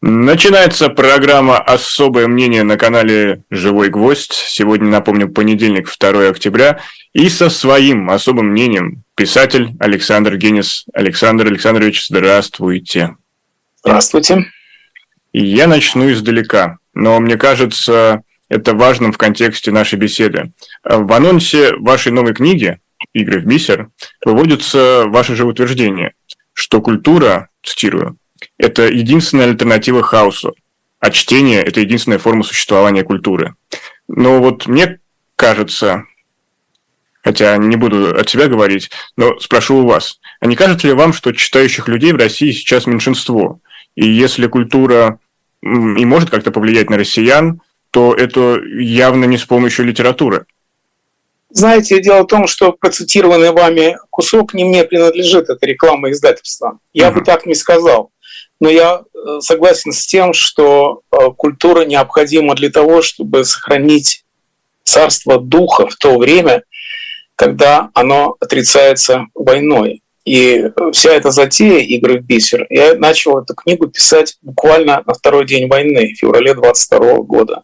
Начинается программа «Особое мнение» на канале «Живой гвоздь». Сегодня, напомню, понедельник, 2 октября. И со своим особым мнением писатель Александр Генис. Александр Александрович, здравствуйте. Здравствуйте. Я начну издалека, но мне кажется, это важным в контексте нашей беседы. В анонсе вашей новой книги «Игры в бисер» выводится ваше же утверждение, что культура, цитирую, это единственная альтернатива хаосу, а чтение – это единственная форма существования культуры. Но вот мне кажется, хотя не буду от себя говорить, но спрошу у вас, а не кажется ли вам, что читающих людей в России сейчас меньшинство? И если культура и может как-то повлиять на россиян, то это явно не с помощью литературы. Знаете, дело в том, что процитированный вами кусок не мне принадлежит, это реклама издательства. Я uh-huh. бы так не сказал. Но я э, согласен с тем, что э, культура необходима для того, чтобы сохранить царство духа в то время, когда оно отрицается войной. И вся эта затея игры в бисер, я начал эту книгу писать буквально на второй день войны, в феврале 22 года.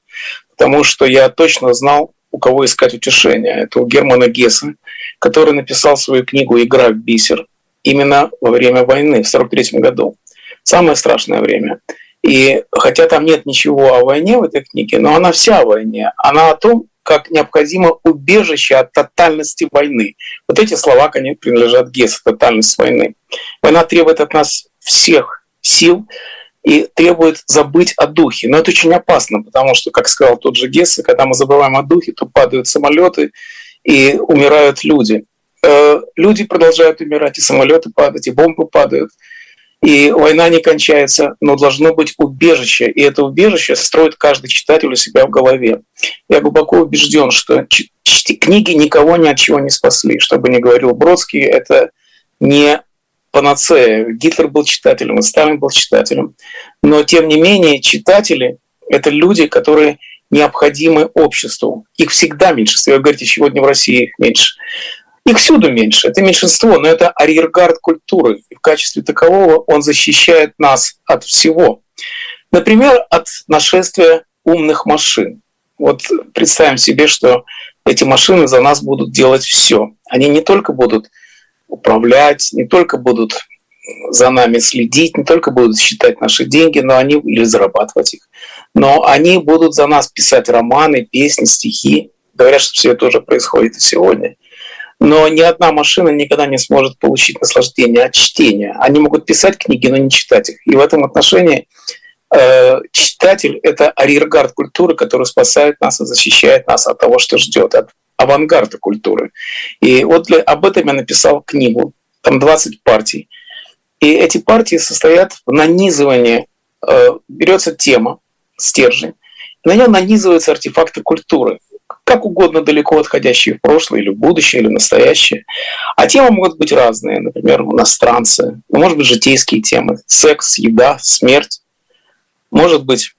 Потому что я точно знал, у кого искать утешение. Это у Германа Гесса, который написал свою книгу «Игра в бисер» именно во время войны в 1943 году самое страшное время. И хотя там нет ничего о войне в этой книге, но она вся о войне. Она о том, как необходимо убежище от тотальности войны. Вот эти слова, конечно, принадлежат Гессу, тотальность войны. Война требует от нас всех сил и требует забыть о духе. Но это очень опасно, потому что, как сказал тот же Гесс, когда мы забываем о духе, то падают самолеты и умирают люди. Э, люди продолжают умирать, и самолеты падают, и бомбы падают – и война не кончается, но должно быть убежище. И это убежище строит каждый читатель у себя в голове. Я глубоко убежден, что книги никого ни от чего не спасли. Чтобы не говорил Бродский, это не панацея. Гитлер был читателем, и Сталин был читателем. Но, тем не менее, читатели — это люди, которые необходимы обществу. Их всегда меньше. Вы говорите, сегодня в России их меньше. Их всюду меньше, это меньшинство, но это арьергард культуры. И в качестве такового он защищает нас от всего. Например, от нашествия умных машин. Вот представим себе, что эти машины за нас будут делать все. Они не только будут управлять, не только будут за нами следить, не только будут считать наши деньги, но они или зарабатывать их, но они будут за нас писать романы, песни, стихи. Говорят, что все это уже происходит и сегодня но ни одна машина никогда не сможет получить наслаждение от чтения. Они могут писать книги, но не читать их. И в этом отношении э, читатель — это арьергард культуры, который спасает нас и защищает нас от того, что ждет, от авангарда культуры. И вот для, об этом я написал книгу. Там 20 партий. И эти партии состоят в нанизывании. Э, берется тема, стержень, на нее нанизываются артефакты культуры как угодно далеко отходящие в прошлое или в будущее, или в настоящее. А темы могут быть разные, например, иностранцы, ну, может быть, житейские темы, секс, еда, смерть, может быть,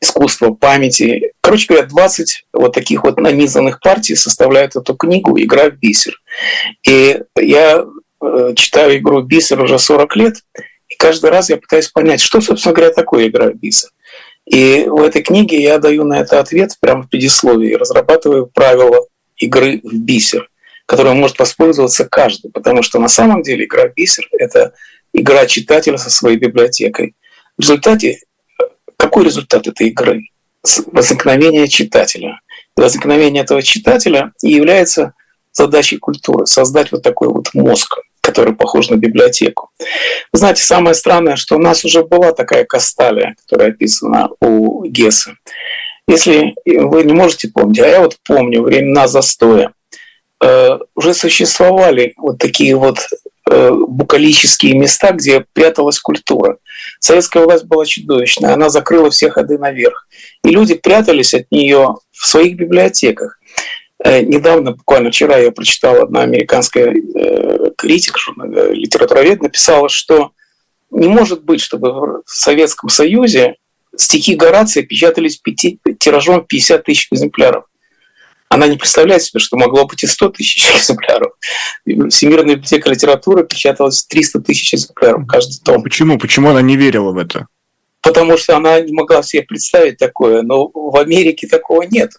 искусство памяти. Короче говоря, 20 вот таких вот нанизанных партий составляют эту книгу «Игра в бисер». И я э, читаю игру бисер уже 40 лет, и каждый раз я пытаюсь понять, что, собственно говоря, такое игра в бисер. И в этой книге я даю на это ответ прямо в предисловии, разрабатываю правила игры в бисер, которым может воспользоваться каждый, потому что на самом деле игра в бисер — это игра читателя со своей библиотекой. В результате, какой результат этой игры? Возникновение читателя. Возникновение этого читателя является задачей культуры — создать вот такой вот мозг, который похож на библиотеку. Вы знаете, самое странное, что у нас уже была такая касталия, которая описана у Гесса. Если вы не можете помнить, а я вот помню времена застоя, э, уже существовали вот такие вот э, букалические места, где пряталась культура. Советская власть была чудовищная, она закрыла все ходы наверх. И люди прятались от нее в своих библиотеках. Э, недавно, буквально вчера, я прочитал одна американская э, критик, э, литературовед, написала, что не может быть, чтобы в Советском Союзе стихи Горация печатались пяти, тиражом 50 тысяч экземпляров. она не представляет себе, что могло быть и 100 тысяч экземпляров. Всемирная библиотека литературы печаталась 300 тысяч экземпляров каждый том. Почему? Почему она не верила в это? Потому что она не могла себе представить такое, но в Америке такого нет.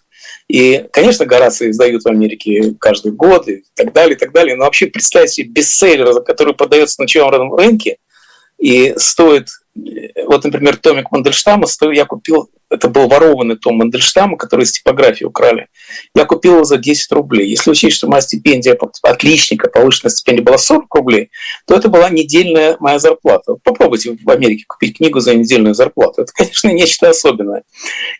И, конечно, Горации издают в Америке каждый год и так далее, и так далее. Но вообще представьте себе бестселлер, который подается на черном рынке и стоит вот, например, томик Мандельштама, я купил, это был ворованный том Мандельштама, который из типографии украли. Я купил его за 10 рублей. Если учесть, что моя стипендия отличника, повышенная стипендия была 40 рублей, то это была недельная моя зарплата. Попробуйте в Америке купить книгу за недельную зарплату. Это, конечно, нечто особенное.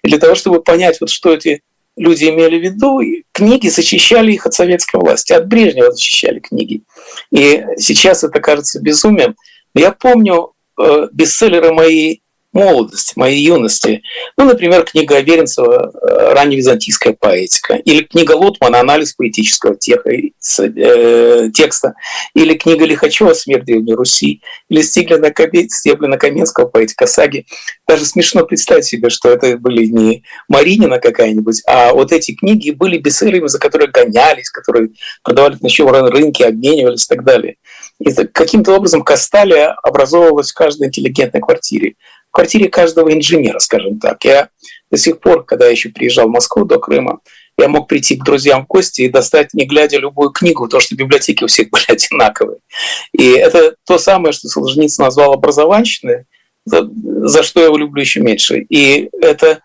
И для того, чтобы понять, вот что эти люди имели в виду, книги защищали их от советской власти, от Брежнева защищали книги. И сейчас это кажется безумием. Я помню Э, бестселлеры моей молодости, моей юности. Ну, например, книга Аверинцева э, «Ранневизантийская поэтика» или книга Лотмана «Анализ поэтического теха, э, текста» или книга Лихачева «Смерть Древней Руси» или Стеблина Каменского «Поэтика саги». Даже смешно представить себе, что это были не Маринина какая-нибудь, а вот эти книги были бестселлерами, за которые гонялись, которые продавали на черном рынке, обменивались и так далее. И каким-то образом Касталия образовывалась в каждой интеллигентной квартире. Квартире каждого инженера, скажем так. Я до сих пор, когда еще приезжал в Москву до Крыма, я мог прийти к друзьям в гости и достать, не глядя, любую книгу, потому что библиотеки у всех были одинаковые. И это то самое, что Солженицын назвал образованщиной, за, за что я его люблю еще меньше. И это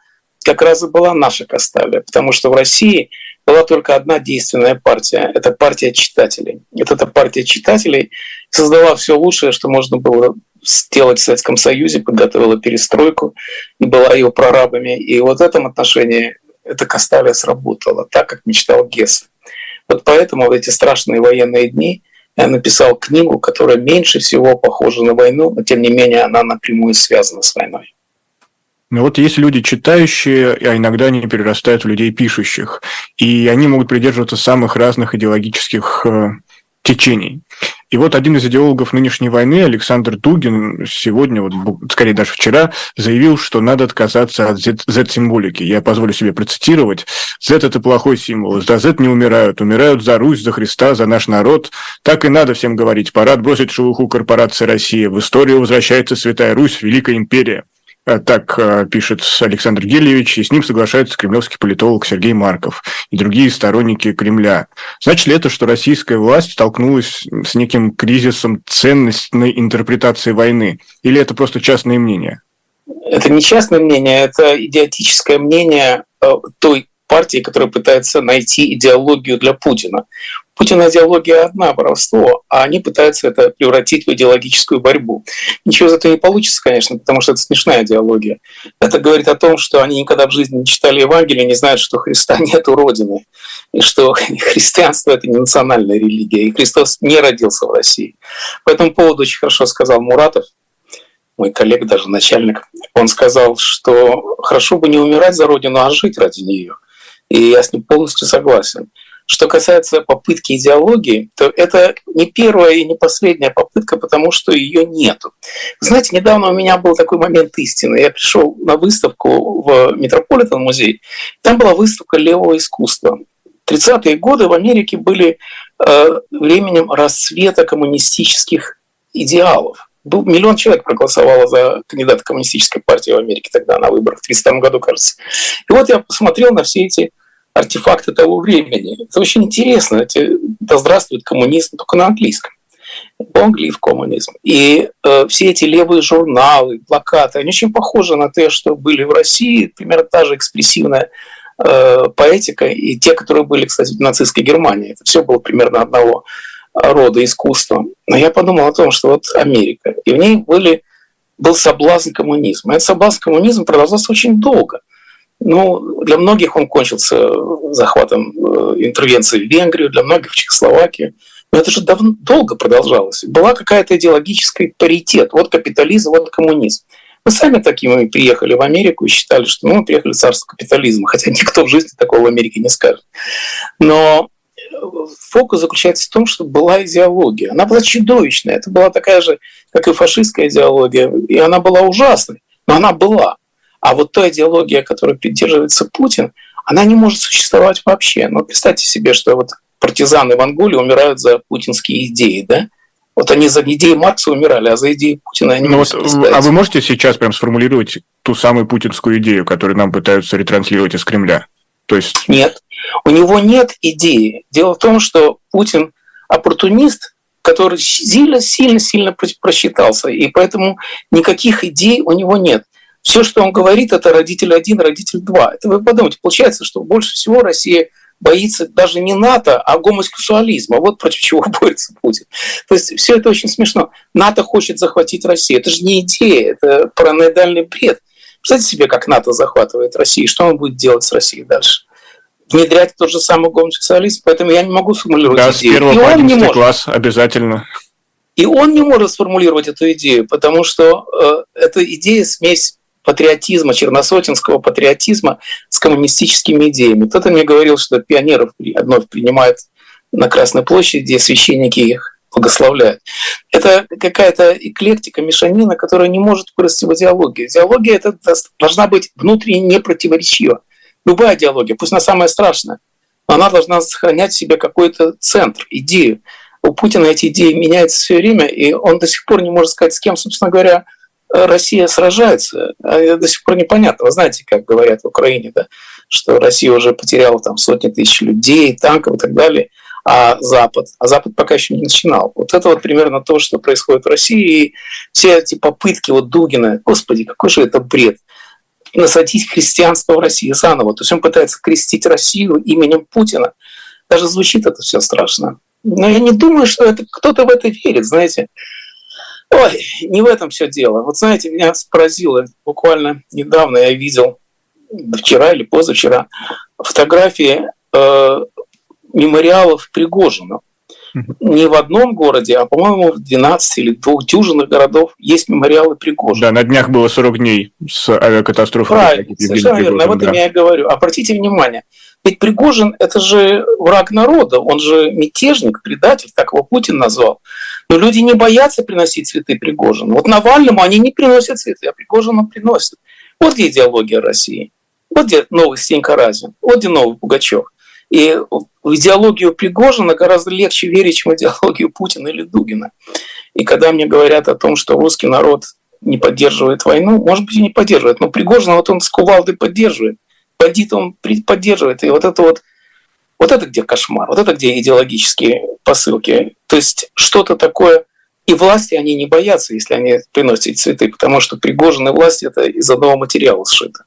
как раз и была наша Касталия, потому что в России была только одна действенная партия. Это партия читателей. Вот эта партия читателей создала все лучшее, что можно было сделать в Советском Союзе, подготовила перестройку и была ее прорабами. И вот в этом отношении эта Касталия сработала, так, как мечтал Гесс. Вот поэтому в эти страшные военные дни я написал книгу, которая меньше всего похожа на войну, но тем не менее она напрямую связана с войной. Но вот есть люди читающие, а иногда они перерастают в людей пишущих, и они могут придерживаться самых разных идеологических э, течений. И вот один из идеологов нынешней войны, Александр Дугин, сегодня, вот, скорее даже вчера, заявил, что надо отказаться от Z-символики. Я позволю себе процитировать. Z – это плохой символ. За Z не умирают. Умирают за Русь, за Христа, за наш народ. Так и надо всем говорить. Пора отбросить шелуху корпорации «Россия». В историю возвращается Святая Русь, Великая империя. Э, так э, пишет Александр Гельевич, и с ним соглашается кремлевский политолог Сергей Марков и другие сторонники Кремля. Значит ли это, что российская власть столкнулась с неким кризисом ценностной интерпретации войны? Или это просто частное мнение? Это не частное мнение, это идиотическое мнение э, той партии, которая пытается найти идеологию для Путина. Путина идеология одна – воровство, а они пытаются это превратить в идеологическую борьбу. Ничего из этого не получится, конечно, потому что это смешная идеология. Это говорит о том, что они никогда в жизни не читали Евангелие, не знают, что Христа нет у Родины, и что христианство – это не национальная религия, и Христос не родился в России. По этому поводу очень хорошо сказал Муратов, мой коллега, даже начальник, он сказал, что хорошо бы не умирать за Родину, а жить ради нее. И я с ним полностью согласен. Что касается попытки идеологии, то это не первая и не последняя попытка, потому что ее нету. Знаете, недавно у меня был такой момент истины. Я пришел на выставку в Метрополитен музей. Там была выставка левого искусства. 30-е годы в Америке были э, временем расцвета коммунистических идеалов. Был, миллион человек проголосовало за кандидата коммунистической партии в Америке тогда на выборах, в 30 году, кажется. И вот я посмотрел на все эти артефакты того времени. Это очень интересно. Эти, да здравствует коммунизм, только на английском. Long live коммунизм. И э, все эти левые журналы, плакаты, они очень похожи на те, что были в России, примерно та же экспрессивная э, поэтика, и те, которые были, кстати, в нацистской Германии. Это все было примерно одного рода искусства. Но я подумал о том, что вот Америка, и в ней были, был соблазн коммунизма. Этот соблазн коммунизма продолжался очень долго – ну, для многих он кончился захватом э, интервенции в Венгрию, для многих в Чехословакию. Но это же давно, долго продолжалось. Была какая-то идеологическая паритет. Вот капитализм, вот коммунизм. Мы сами такими приехали в Америку и считали, что ну, мы приехали в царство капитализма, хотя никто в жизни такого в Америке не скажет. Но фокус заключается в том, что была идеология. Она была чудовищная. Это была такая же, как и фашистская идеология. И она была ужасной, но она была. А вот та идеология, которой придерживается Путин, она не может существовать вообще. Но представьте себе, что вот партизаны в Анголе умирают за путинские идеи, да? Вот они за идеи Маркса умирали, а за идеи Путина они ну вот, А вы можете сейчас прям сформулировать ту самую путинскую идею, которую нам пытаются ретранслировать из Кремля? То есть... Нет, у него нет идеи. Дело в том, что Путин оппортунист, который сильно-сильно-сильно просчитался, и поэтому никаких идей у него нет. Все, что он говорит, это родитель один, родитель два. Это вы подумайте, получается, что больше всего Россия боится даже не НАТО, а гомосексуализма. Вот против чего борется Путин. То есть все это очень смешно. НАТО хочет захватить Россию. Это же не идея, это параноидальный бред. Представьте себе, как НАТО захватывает Россию, что он будет делать с Россией дальше внедрять тот же самый гомосексуализм, поэтому я не могу сформулировать да, идею. с первого по он не может. класс обязательно. И он не может сформулировать эту идею, потому что э, эта идея смесь патриотизма, черносотинского патриотизма с коммунистическими идеями. Кто-то мне говорил, что пионеров вновь принимают на Красной площади, где священники их благословляют. Это какая-то эклектика, мешанина, которая не может вырасти в идеологию. Идеология это должна быть внутренне непротиворечива. Любая идеология, пусть она самая страшная, она должна сохранять в себе какой-то центр, идею. У Путина эти идеи меняются все время, и он до сих пор не может сказать, с кем, собственно говоря, Россия сражается, а до сих пор непонятно. Вы знаете, как говорят в Украине, да, что Россия уже потеряла там сотни тысяч людей, танков и так далее, а Запад, а Запад пока еще не начинал. Вот это вот примерно то, что происходит в России. И все эти попытки вот Дугина, господи, какой же это бред, насадить христианство в России заново. То есть он пытается крестить Россию именем Путина. Даже звучит это все страшно. Но я не думаю, что это кто-то в это верит, знаете. Ой, не в этом все дело. Вот знаете, меня поразило, буквально недавно я видел, вчера или позавчера, фотографии э, мемориалов Пригожина. Не в одном городе, а, по-моему, в 12 или двух дюжинах городов есть мемориалы Пригожина. Да, на днях было 40 дней с авиакатастрофой. Правильно, совершенно верно. Об этом да. я и говорю. Обратите внимание, ведь Пригожин – это же враг народа, он же мятежник, предатель, так его Путин назвал. Но люди не боятся приносить цветы Пригожину. Вот Навальному они не приносят цветы, а Пригожину приносят. Вот где идеология России. Вот где новый Стенька Разин, вот где новый Пугачев. И в идеологию Пригожина гораздо легче верить, чем в идеологию Путина или Дугина. И когда мне говорят о том, что русский народ не поддерживает войну, может быть, и не поддерживает, но Пригожина вот он с кувалдой поддерживает бандит он поддерживает. И вот это вот, вот это где кошмар, вот это где идеологические посылки. То есть что-то такое, и власти они не боятся, если они приносят цветы, потому что Пригожин и власть это из одного материала сшито.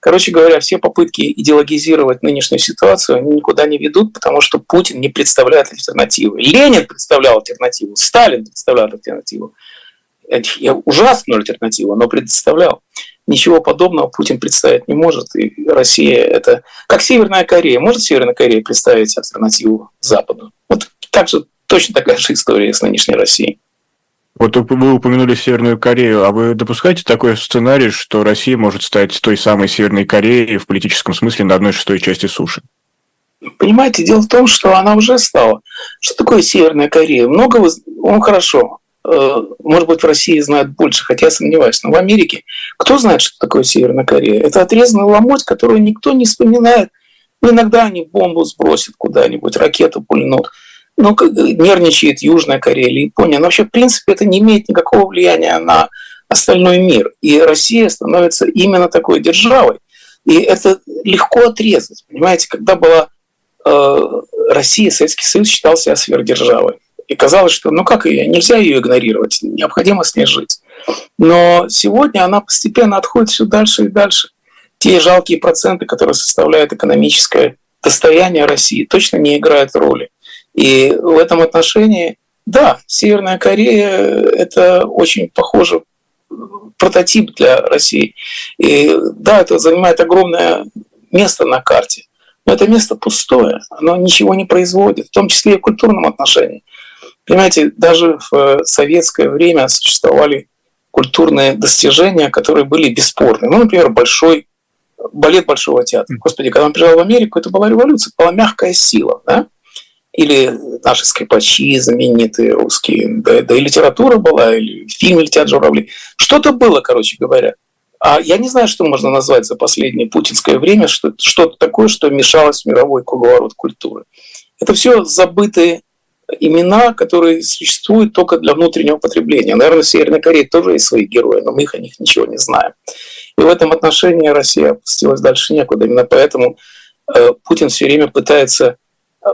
Короче говоря, все попытки идеологизировать нынешнюю ситуацию, они никуда не ведут, потому что Путин не представляет альтернативы. Ленин представлял альтернативу, Сталин представлял альтернативу. Я ужасную альтернативу, но представлял. Ничего подобного Путин представить не может. И Россия – это как Северная Корея. Может Северная Корея представить альтернативу Западу? Вот так же, точно такая же история с нынешней Россией. Вот вы упомянули Северную Корею, а вы допускаете такой сценарий, что Россия может стать той самой Северной Кореей в политическом смысле на одной шестой части суши? Понимаете, дело в том, что она уже стала. Что такое Северная Корея? Много, он хорошо. Э, может быть, в России знают больше, хотя я сомневаюсь. Но в Америке кто знает, что такое Северная Корея? Это отрезанный ломоть, которую никто не вспоминает. Иногда они бомбу сбросят куда-нибудь, ракету пульнут. Ну, нервничает Южная Корея или Япония. Но вообще, в принципе, это не имеет никакого влияния на остальной мир. И Россия становится именно такой державой. И это легко отрезать. Понимаете, когда была э, Россия, Советский Союз считал себя сверхдержавой. И казалось, что ну как ее, нельзя ее игнорировать, необходимо с ней жить. Но сегодня она постепенно отходит все дальше и дальше. Те жалкие проценты, которые составляют экономическое достояние России, точно не играют роли. И в этом отношении, да, Северная Корея – это очень похоже прототип для России. И да, это занимает огромное место на карте. Но это место пустое, оно ничего не производит, в том числе и в культурном отношении. Понимаете, даже в э, советское время существовали культурные достижения, которые были бесспорны. Ну, например, большой балет Большого театра. Господи, когда он приезжал в Америку, это была революция, была мягкая сила. Да? Или наши скрипачи знаменитые русские, да, да и литература была, или фильм «Летят журавли». Что-то было, короче говоря. А я не знаю, что можно назвать за последнее путинское время, что, что-то такое, что мешалось в мировой круговорот культуры. Это все забытые имена, которые существуют только для внутреннего потребления. Наверное, в Северной Корее тоже есть свои герои, но мы их о них ничего не знаем. И в этом отношении Россия опустилась дальше некуда. Именно поэтому э, Путин все время пытается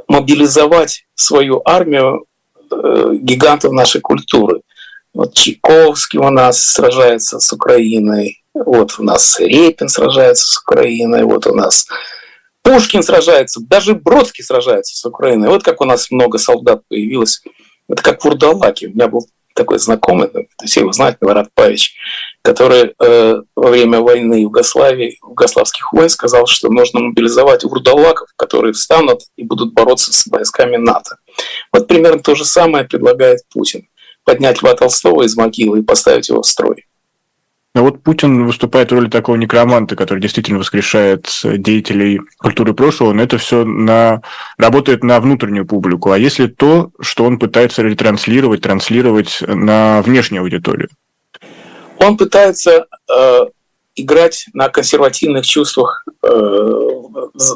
мобилизовать свою армию э, гигантов нашей культуры. Вот Чайковский у нас сражается с Украиной, вот у нас Репин сражается с Украиной, вот у нас Пушкин сражается, даже Бродский сражается с Украиной. Вот как у нас много солдат появилось. Это как в Урдалаке. У меня был такой знакомый, все его знают, Марат Павич, который э, во время войны Югославии, югославских войн сказал, что нужно мобилизовать урдалаков, которые встанут и будут бороться с войсками НАТО. Вот примерно то же самое предлагает Путин. Поднять Льва Толстого из могилы и поставить его в строй. Но вот Путин выступает в роли такого некроманта, который действительно воскрешает деятелей культуры прошлого, но это все на... работает на внутреннюю публику. А если то, что он пытается ретранслировать, транслировать на внешнюю аудиторию? Он пытается э, играть на консервативных чувствах э,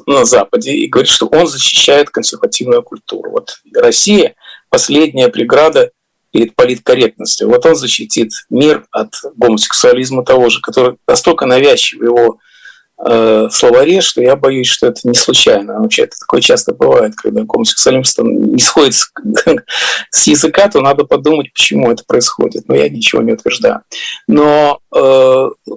на Западе и говорит, что он защищает консервативную культуру. Вот Россия последняя преграда перед политкорректностью. Вот он защитит мир от гомосексуализма того же, который настолько навязчив его э, словаре, что я боюсь, что это не случайно. Вообще это такое часто бывает, когда гомосексуализм не сходит с, с языка, то надо подумать, почему это происходит. Но я ничего не утверждаю. Но э,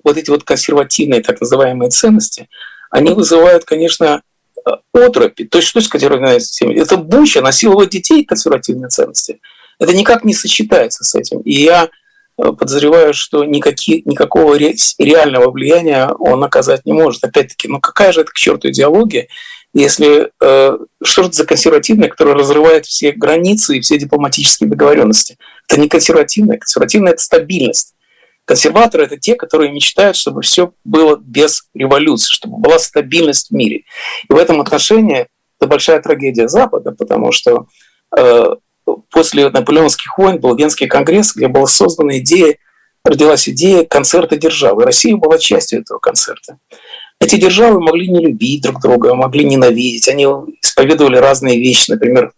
вот эти вот консервативные так называемые ценности, они вызывают, конечно, э, отропи. То есть что с консервативной ценностями? Это буча насиловать детей консервативные ценности – это никак не сочетается с этим. И я э, подозреваю, что никакие, никакого реального влияния он оказать не может. Опять-таки, ну какая же это к черту идеология, если э, что это за консервативное, которое разрывает все границы и все дипломатические договоренности? Это не консервативное. Консервативное – это стабильность. Консерваторы – это те, которые мечтают, чтобы все было без революции, чтобы была стабильность в мире. И в этом отношении это большая трагедия Запада, потому что э, после наполеонских войн был Венский конгресс, где была создана идея, родилась идея концерта державы. Россия была частью этого концерта. Эти державы могли не любить друг друга, могли ненавидеть. Они исповедовали разные вещи, например,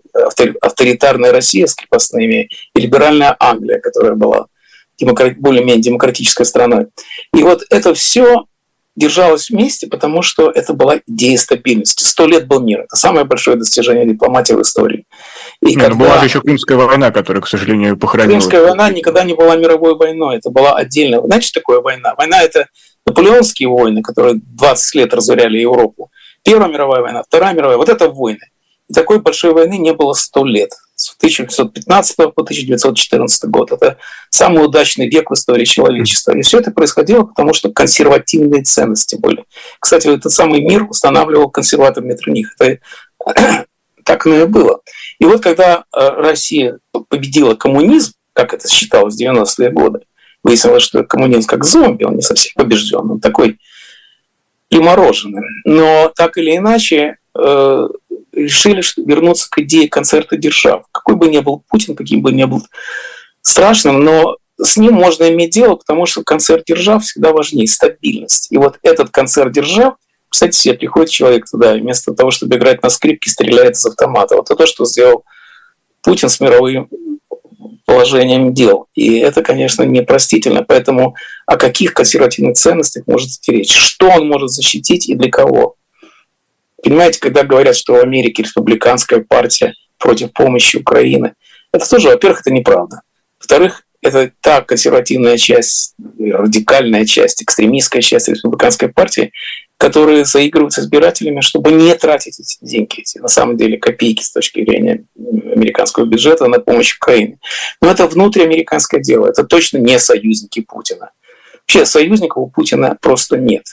авторитарная Россия с крепостными и либеральная Англия, которая была более-менее демократической страной. И вот это все держалась вместе, потому что это была идея стабильности. Сто лет был мир. Это самое большое достижение дипломатии в истории. И Нет, когда... Была же еще Крымская война, которая, к сожалению, похоронила. Крымская война никогда не была мировой войной. Это была отдельная. Знаете, что такое война? Война – это наполеонские войны, которые 20 лет разоряли Европу. Первая мировая война, Вторая мировая. Вот это войны. И такой большой войны не было сто лет с 1915 по 1914 год. Это самый удачный век в истории человечества. И все это происходило, потому что консервативные ценности были. Кстати, этот самый мир устанавливал консерватор Метроних. Это так оно и было. И вот когда э, Россия победила коммунизм, как это считалось в 90-е годы, выяснилось, что коммунизм как зомби, он не совсем побежден, он такой примороженный. Но так или иначе, э, решили вернуться к идее концерта держав. Какой бы ни был Путин, каким бы ни был страшным, но с ним можно иметь дело, потому что концерт держав всегда важнее, стабильность. И вот этот концерт держав, кстати, себе приходит человек туда, вместо того, чтобы играть на скрипке, стреляет из автомата. Вот это то, что сделал Путин с мировым положением дел. И это, конечно, непростительно. Поэтому о каких консервативных ценностях может идти речь? Что он может защитить и для кого? Понимаете, когда говорят, что в Америке республиканская партия против помощи Украины, это тоже, во-первых, это неправда. Во-вторых, это та консервативная часть, радикальная часть, экстремистская часть республиканской партии, которые заигрывают с избирателями, чтобы не тратить эти деньги, эти, на самом деле копейки с точки зрения американского бюджета на помощь Украине. Но это внутриамериканское дело, это точно не союзники Путина. Вообще союзников у Путина просто нет.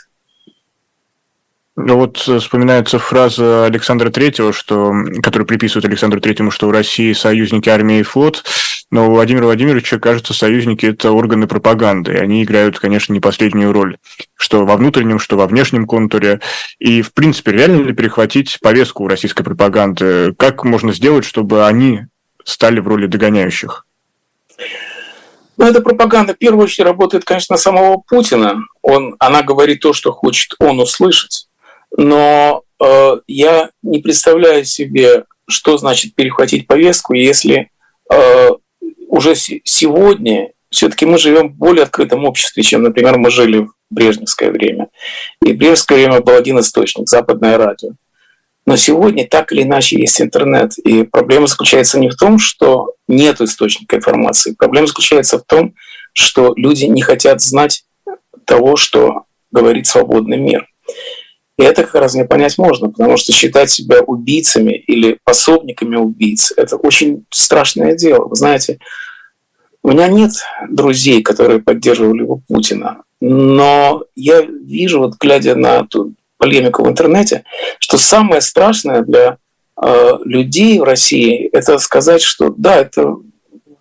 Ну вот э, вспоминается фраза Александра Третьего, что, который приписывает Александру Третьему, что у России союзники армия и флот, но Владимира Владимировича, кажется, союзники – это органы пропаганды, и они играют, конечно, не последнюю роль, что во внутреннем, что во внешнем контуре. И, в принципе, реально ли перехватить повестку российской пропаганды? Как можно сделать, чтобы они стали в роли догоняющих? Ну, эта пропаганда в первую очередь работает, конечно, на самого Путина. он, она говорит то, что хочет он услышать, но э, я не представляю себе, что значит перехватить повестку, если э, уже сегодня все-таки мы живем в более открытом обществе, чем, например, мы жили в брежневское время. И брежневское время был один источник – западное радио. Но сегодня так или иначе есть интернет. И проблема заключается не в том, что нет источника информации. Проблема заключается в том, что люди не хотят знать того, что говорит свободный мир. И это как раз не понять можно, потому что считать себя убийцами или пособниками убийц – это очень страшное дело. Вы знаете, у меня нет друзей, которые поддерживали бы Путина, но я вижу, вот глядя на ту полемику в интернете, что самое страшное для э, людей в России – это сказать, что да, это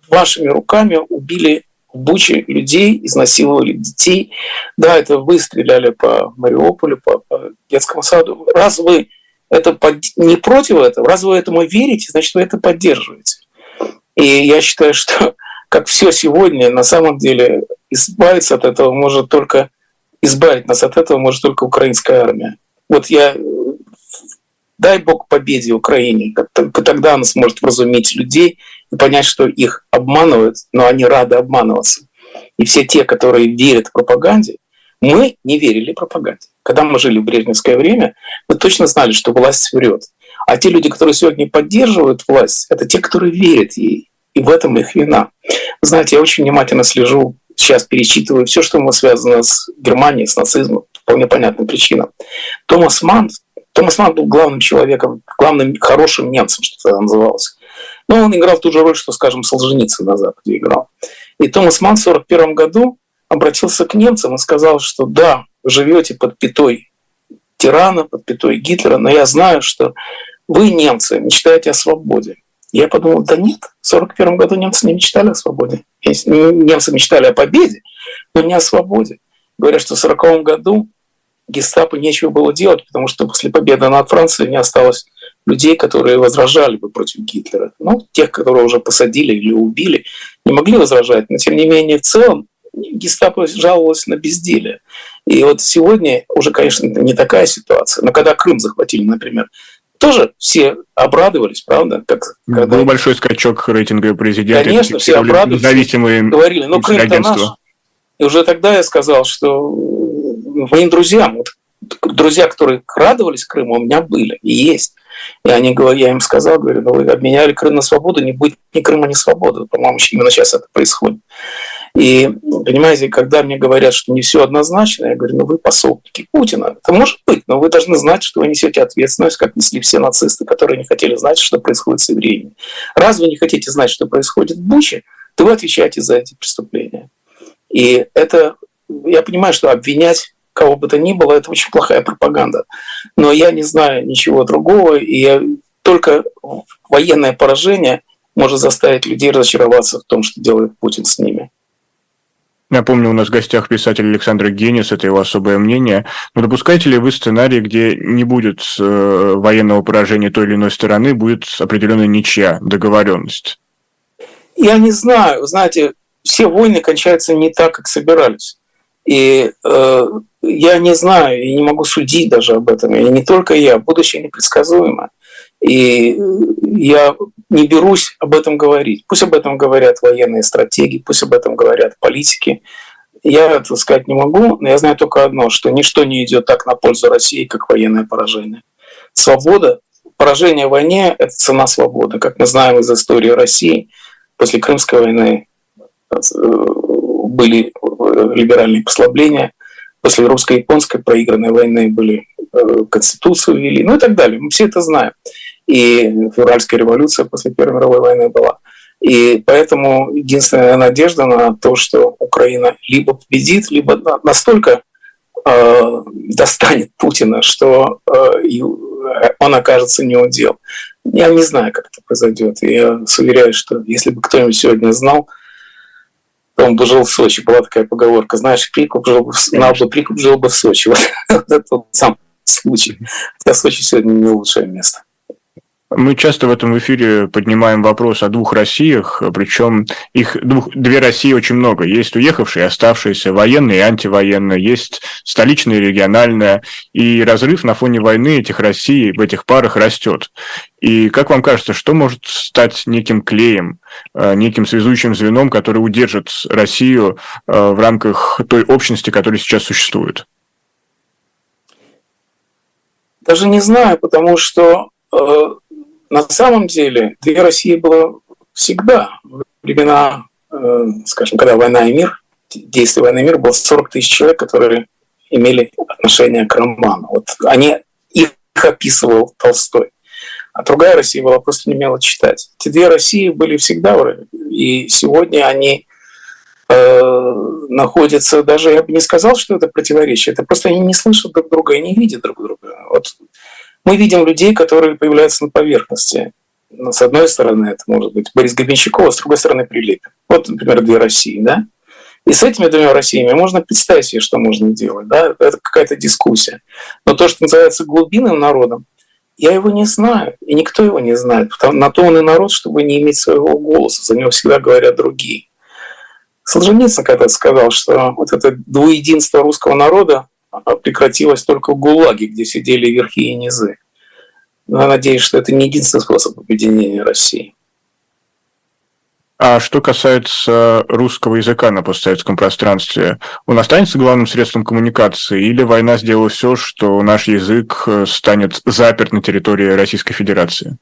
вашими руками убили Буче людей, изнасиловали детей, да, это вы стреляли по Мариуполю, по, по детскому саду. Раз вы это под... не против этого, раз вы этому верите, значит, вы это поддерживаете. И я считаю, что как все сегодня, на самом деле избавиться от этого может только избавить нас от этого может только украинская армия. Вот я дай Бог победе Украине, тогда она сможет вразумить людей и понять, что их обманывают, но они рады обманываться. И все те, которые верят в пропаганде, мы не верили пропаганде. Когда мы жили в брежневское время, мы точно знали, что власть врет. А те люди, которые сегодня поддерживают власть, это те, которые верят ей и в этом их вина. Вы знаете, я очень внимательно слежу, сейчас перечитываю все, что мы связано с Германией, с нацизмом, по вполне понятным причинам. Томас Манн, Томас Манн был главным человеком, главным хорошим немцем, что тогда называлось. Но он играл ту же роль, что, скажем, Солженицын на Западе играл. И Томас Манн в 1941 году обратился к немцам и сказал, что да, вы живете под пятой тирана, под пятой Гитлера, но я знаю, что вы, немцы, мечтаете о свободе. Я подумал, да нет, в 1941 году немцы не мечтали о свободе. Немцы мечтали о победе, но не о свободе. Говорят, что в 1940 году гестапо нечего было делать, потому что после победы над Францией не осталось людей, которые возражали бы против Гитлера. Ну, тех, которые уже посадили или убили, не могли возражать. Но, тем не менее, в целом гестапо жаловалось на безделие. И вот сегодня уже, конечно, не такая ситуация. Но когда Крым захватили, например, тоже все обрадовались, правда? Как, когда... Был большой скачок рейтинга президента. Конечно, все обрадовались. Независимые говорили, ну Крым-то наш. И уже тогда я сказал, что моим друзьям, вот, друзья, которые радовались Крыму, у меня были и есть. И они, я им сказал, говорю, ну вы обменяли Крым на свободу, не будет ни Крыма, ни свободы. По-моему, именно сейчас это происходит. И, понимаете, когда мне говорят, что не все однозначно, я говорю, ну вы пособники Путина. Это может быть, но вы должны знать, что вы несете ответственность, как несли все нацисты, которые не хотели знать, что происходит с евреями. Раз вы не хотите знать, что происходит в Буче, то вы отвечаете за эти преступления. И это, я понимаю, что обвинять кого бы то ни было, это очень плохая пропаганда. Но я не знаю ничего другого, и я, только военное поражение может заставить людей разочароваться в том, что делает Путин с ними. Напомню, у нас в гостях писатель Александр Генис, это его особое мнение. Но допускаете ли вы сценарий, где не будет э, военного поражения той или иной стороны, будет определенная ничья, договоренность? Я не знаю. Знаете, все войны кончаются не так, как собирались. И э, я не знаю, и не могу судить даже об этом. И не только я, будущее непредсказуемо. И я не берусь об этом говорить. Пусть об этом говорят военные стратеги, пусть об этом говорят политики. Я это сказать не могу, но я знаю только одно, что ничто не идет так на пользу России, как военное поражение. Свобода, поражение в войне – это цена свободы. Как мы знаем из истории России, после Крымской войны э, были э, либеральные послабления, после русско-японской проигранной войны были э, конституцию ввели, ну и так далее. Мы все это знаем и февральская революция после Первой мировой войны была. И поэтому единственная надежда на то, что Украина либо победит, либо настолько э, достанет Путина, что э, он окажется не удел. Я не знаю, как это произойдет. Я уверяю, что если бы кто-нибудь сегодня знал, бы жил в Сочи. Была такая поговорка, знаешь, Прикуп жил бы, знал бы, Прикуп жил бы в Сочи. Вот, это сам случай. Хотя Сочи сегодня не лучшее место. Мы часто в этом эфире поднимаем вопрос о двух Россиях, причем их двух, две России очень много. Есть уехавшие, оставшиеся, военные и антивоенные, есть столичная и региональная, и разрыв на фоне войны этих Россий в этих парах растет. И как вам кажется, что может стать неким клеем, э, неким связующим звеном, который удержит Россию э, в рамках той общности, которая сейчас существует? Даже не знаю, потому что э, на самом деле две России было всегда. В времена, э, скажем, когда война и мир, действие войны и мир, было 40 тысяч человек, которые имели отношение к роману. Вот они, их описывал Толстой. А другая Россия была просто не умела читать. Эти две России были всегда, и сегодня они э, находятся, даже я бы не сказал, что это противоречие, это просто они не слышат друг друга и не видят друг друга. Вот мы видим людей, которые появляются на поверхности. Но с одной стороны, это может быть Борис Гребенщиков, а с другой стороны, Прилепин. Вот, например, две России, да? И с этими двумя Россиями можно представить себе, что можно делать. Да? Это какая-то дискуссия. Но то, что называется глубинным народом, я его не знаю, и никто его не знает. Потому, на то он и народ, чтобы не иметь своего голоса. За него всегда говорят другие. Солженицын когда-то сказал, что вот это двуединство русского народа прекратилось только в ГУЛАГе, где сидели верхи и низы. Но я надеюсь, что это не единственный способ объединения России. А что касается русского языка на постсоветском пространстве, он останется главным средством коммуникации или война сделала все, что наш язык э, станет заперт на территории Российской Федерации?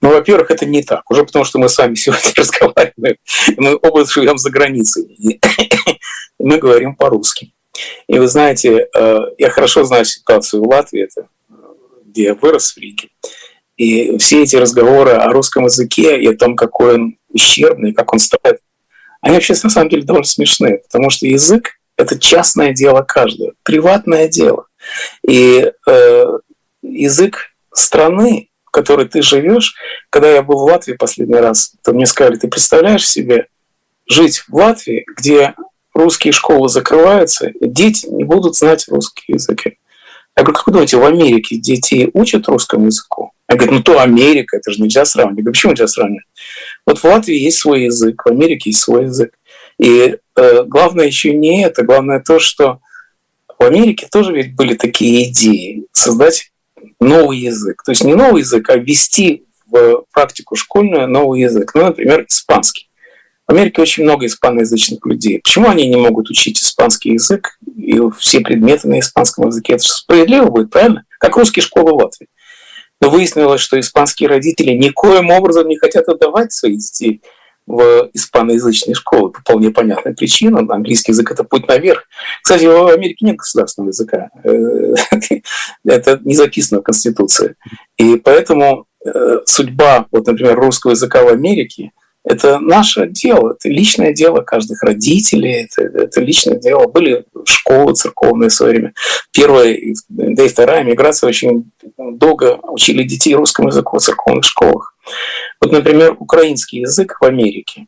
Ну, во-первых, это не так. Уже потому, что мы с вами сегодня разговариваем. Мы оба живем за границей. Мы говорим по-русски. И вы знаете, э, я хорошо знаю ситуацию в Латвии, это, где я вырос в Риге. И все эти разговоры о русском языке и о том, какой он ущербный, как он страдает, они вообще на самом деле довольно смешные, потому что язык — это частное дело каждого, приватное дело. И э, язык страны, в которой ты живешь, когда я был в Латвии последний раз, то мне сказали, ты представляешь себе жить в Латвии, где русские школы закрываются, дети не будут знать русский язык. Я говорю, как вы думаете, в Америке дети учат русскому языку? Я говорю, ну то Америка, это же нельзя сравнивать. Я говорю, почему нельзя сравнивать? Вот в Латвии есть свой язык, в Америке есть свой язык. И э, главное еще не это, главное то, что в Америке тоже ведь были такие идеи создать новый язык. То есть не новый язык, а ввести в практику школьную новый язык. Ну, например, испанский. В Америке очень много испаноязычных людей. Почему они не могут учить испанский язык и все предметы на испанском языке? Это же справедливо будет, правильно? Как русские школы в Латвии. Но выяснилось, что испанские родители никоим образом не хотят отдавать своих детей в испаноязычные школы по вполне понятной причине. Английский язык – это путь наверх. Кстати, в Америке нет государственного языка. Э, это не записано в Конституции. И поэтому э, судьба, вот, например, русского языка в Америке – это наше дело, это личное дело каждых родителей, это, это личное дело. Были школы церковные в свое время. Первая, да и вторая миграция очень долго учили детей русскому языку в церковных школах. Вот, например, украинский язык в Америке,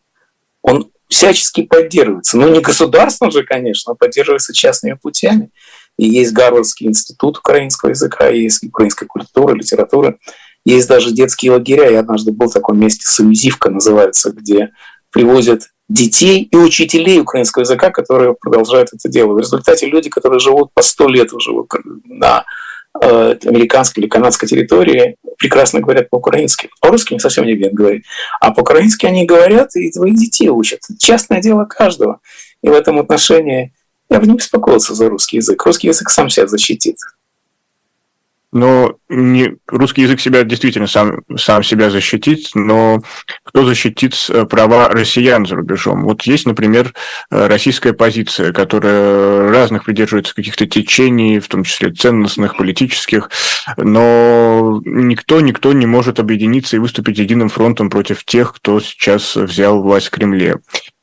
он всячески поддерживается. Ну, не государством же, конечно, а поддерживается частными путями. И есть Гарвардский институт украинского языка, есть украинская культура, литература. Есть даже детские лагеря. Я однажды был в таком месте, Союзивка называется, где привозят детей и учителей украинского языка, которые продолжают это дело. В результате люди, которые живут по сто лет уже на э, американской или канадской территории, прекрасно говорят по-украински. По-русски не совсем не умеют говорить. А по-украински они говорят, и твоих детей учат. Частное дело каждого. И в этом отношении я бы не беспокоился за русский язык. Русский язык сам себя защитит. Но не, русский язык себя действительно сам, сам себя защитит, но кто защитит э, права россиян за рубежом? Вот есть, например, э, российская позиция, которая разных придерживается каких-то течений, в том числе ценностных, политических, но никто, никто не может объединиться и выступить единым фронтом против тех, кто сейчас взял власть в Кремле.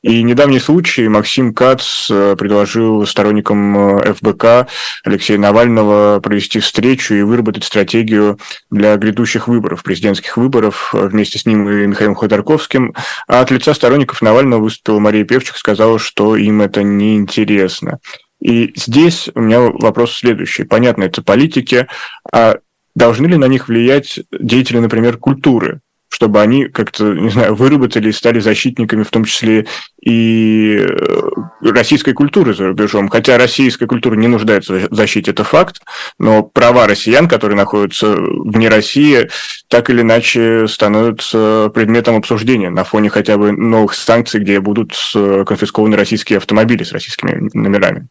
И недавний случай Максим Кац э, предложил сторонникам э, ФБК Алексея Навального провести встречу и выработать стратегию для грядущих выборов, президентских выборов, э, вместе с ним и Михаилом Ходорковским. А от лица сторонников Навального выступила Мария Певчик, сказала, что им это неинтересно. И здесь у меня вопрос следующий. Понятно, это политики, а должны ли на них влиять деятели, например, культуры? Чтобы они как-то, не знаю, выработали и стали защитниками, в том числе и э, российской культуры за рубежом. Хотя российская культура не нуждается в защите, это факт, но права россиян, которые находятся вне России, так или иначе становятся предметом обсуждения на фоне хотя бы новых санкций, где будут конфискованы российские автомобили с российскими номерами.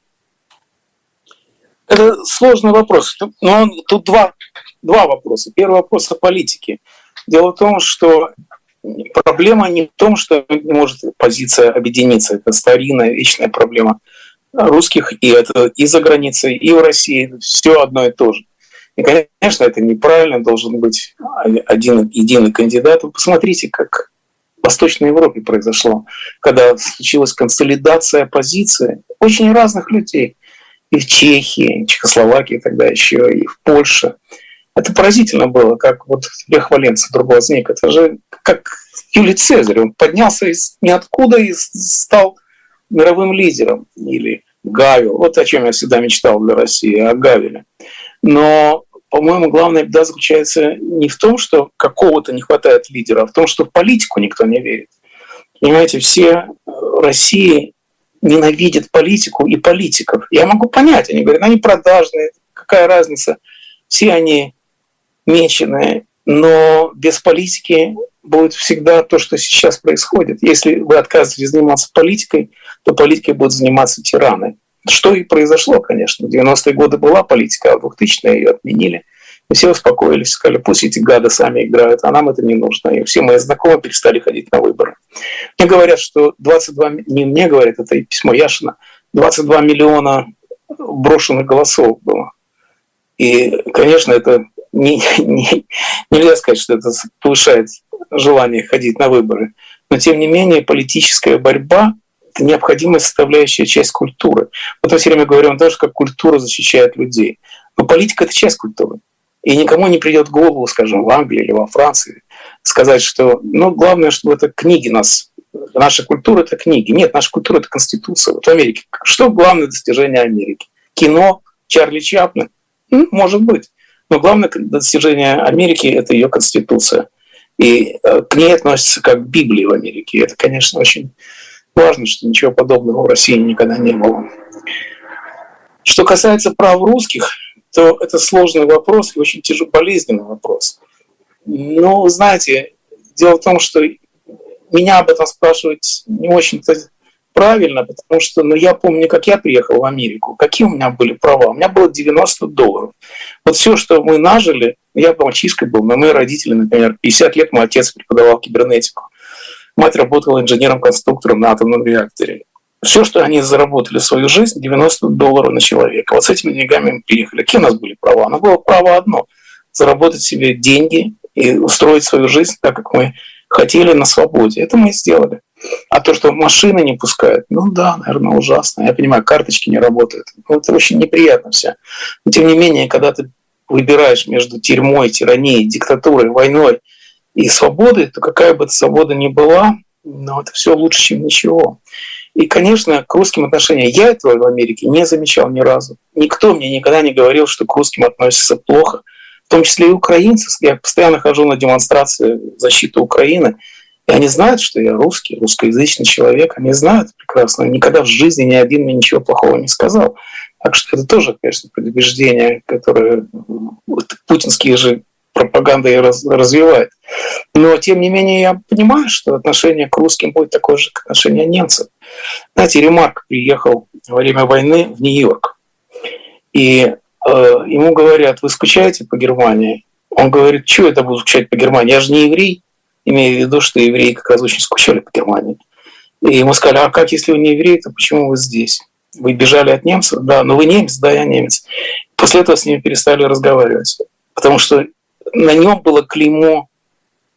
Это сложный вопрос. Но тут два, два вопроса. Первый вопрос о политике. Дело в том, что проблема не в том, что не может позиция объединиться. Это старинная, вечная проблема русских, и это и за границей, и в России. Все одно и то же. И, конечно, это неправильно, должен быть один единый кандидат. Вы посмотрите, как в Восточной Европе произошло, когда случилась консолидация позиции очень разных людей. И в Чехии, и в Чехословакии тогда еще, и в Польше. Это поразительно было, как вот Лех Валенцев, другой возник. Это же как Юлий Цезарь. Он поднялся из ниоткуда и стал мировым лидером. Или Гавел. Вот о чем я всегда мечтал для России, о Гавеле. Но, по-моему, главная беда заключается не в том, что какого-то не хватает лидера, а в том, что в политику никто не верит. Понимаете, все в России ненавидят политику и политиков. Я могу понять, они говорят, они продажные, какая разница. Все они меченые, но без политики будет всегда то, что сейчас происходит. Если вы отказываетесь заниматься политикой, то политикой будут заниматься тираны. Что и произошло, конечно. В 90-е годы была политика, а в 2000-е ее отменили. И все успокоились, сказали, пусть эти гады сами играют, а нам это не нужно. И все мои знакомые перестали ходить на выборы. Мне говорят, что 22, не мне говорят, это письмо Яшина, 22 миллиона брошенных голосов было. И, конечно, это не, не, нельзя сказать, что это повышает желание ходить на выборы. Но тем не менее политическая борьба – это необходимая составляющая часть культуры. Вот я все время говорю, он тоже как культура защищает людей. Но политика – это часть культуры. И никому не придет в голову, скажем, в Англии или во Франции, сказать, что ну, главное, чтобы это книги нас Наша культура – это книги. Нет, наша культура – это конституция. Вот в Америке. Что главное достижение Америки? Кино, Чарли Чаплин? Может быть. Но главное достижение Америки – это ее конституция. И э, к ней относится как к Библии в Америке. И это, конечно, очень важно, что ничего подобного в России никогда не было. Что касается прав русских, то это сложный вопрос и очень тяжелый, болезненный вопрос. Ну, знаете, дело в том, что меня об этом спрашивать не очень-то правильно, потому что ну, я помню, как я приехал в Америку, какие у меня были права. У меня было 90 долларов. Вот все, что мы нажили, я мальчишкой был, но мои родители, например, 50 лет мой отец преподавал кибернетику. Мать работала инженером-конструктором на атомном реакторе. Все, что они заработали в свою жизнь, 90 долларов на человека. Вот с этими деньгами мы приехали. Какие у нас были права? Нас было право одно – заработать себе деньги и устроить свою жизнь так, как мы хотели на свободе. Это мы и сделали. А то, что машины не пускают, ну да, наверное, ужасно. Я понимаю, карточки не работают. Ну, это очень неприятно все. Но тем не менее, когда ты выбираешь между тюрьмой, тиранией, диктатурой, войной и свободой, то какая бы свобода ни была, но это все лучше, чем ничего. И, конечно, к русским отношениям я этого в Америке не замечал ни разу. Никто мне никогда не говорил, что к русским относятся плохо, в том числе и украинцы. Я постоянно хожу на демонстрации защиты Украины, и они знают, что я русский, русскоязычный человек. Они знают прекрасно. Никогда в жизни ни один мне ничего плохого не сказал. Так что это тоже, конечно, предубеждение, которое путинские же пропаганда и раз, развивает. Но, тем не менее, я понимаю, что отношение к русским будет такое же, как отношение немцев. Знаете, Ремарк приехал во время войны в Нью-Йорк. И э, ему говорят, вы скучаете по Германии? Он говорит, что это буду скучать по Германии? Я же не еврей имея в виду, что евреи как раз очень скучали по Германии. И ему сказали, а как, если вы не еврей, то почему вы здесь? Вы бежали от немцев? Да, но вы немец? Да, я немец. После этого с ними перестали разговаривать, потому что на нем было клеймо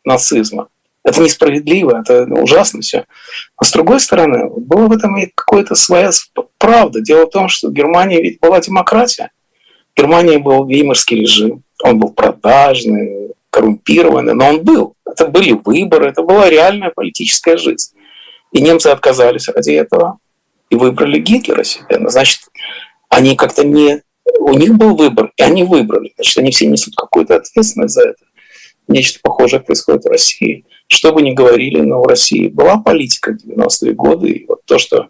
нацизма. Это несправедливо, это ужасно все. А с другой стороны, была в этом и какая-то своя правда. Дело в том, что в Германии ведь была демократия. В Германии был веймарский режим, он был продажный, коррумпированный, но он был. Это были выборы, это была реальная политическая жизнь. И немцы отказались ради этого и выбрали Гитлера себе. Ну, значит, они как-то не у них был выбор, и они выбрали. Значит, они все несут какую-то ответственность за это. Нечто похожее происходит в России. Что бы ни говорили, но в России была политика в 90-е годы, и вот то, что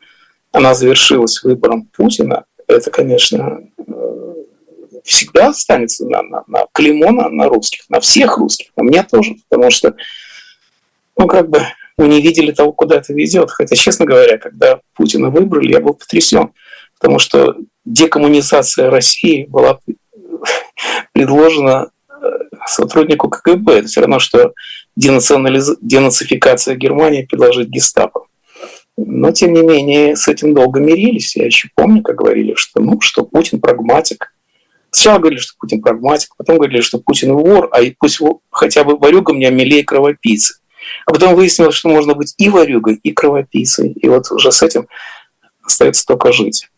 она завершилась выбором Путина, это, конечно, всегда останется на, на, на клеймо на, на русских, на всех русских, на мне тоже, потому что, ну, как бы мы не видели того, куда это ведет. Хотя, честно говоря, когда Путина выбрали, я был потрясен, потому что декоммунизация России была предложена э, сотруднику КГБ. Это все равно, что денационализ... денацификация Германии предложить гестапо. Но, тем не менее, с этим долго мирились. Я еще помню, как говорили, что, ну, что Путин прагматик. Сначала говорили, что Путин прагматик, потом говорили, что Путин вор, а пусть хотя бы ворюга мне милее кровопийцы. А потом выяснилось, что можно быть и ворюгой, и кровопийцей. И вот уже с этим остается только жить.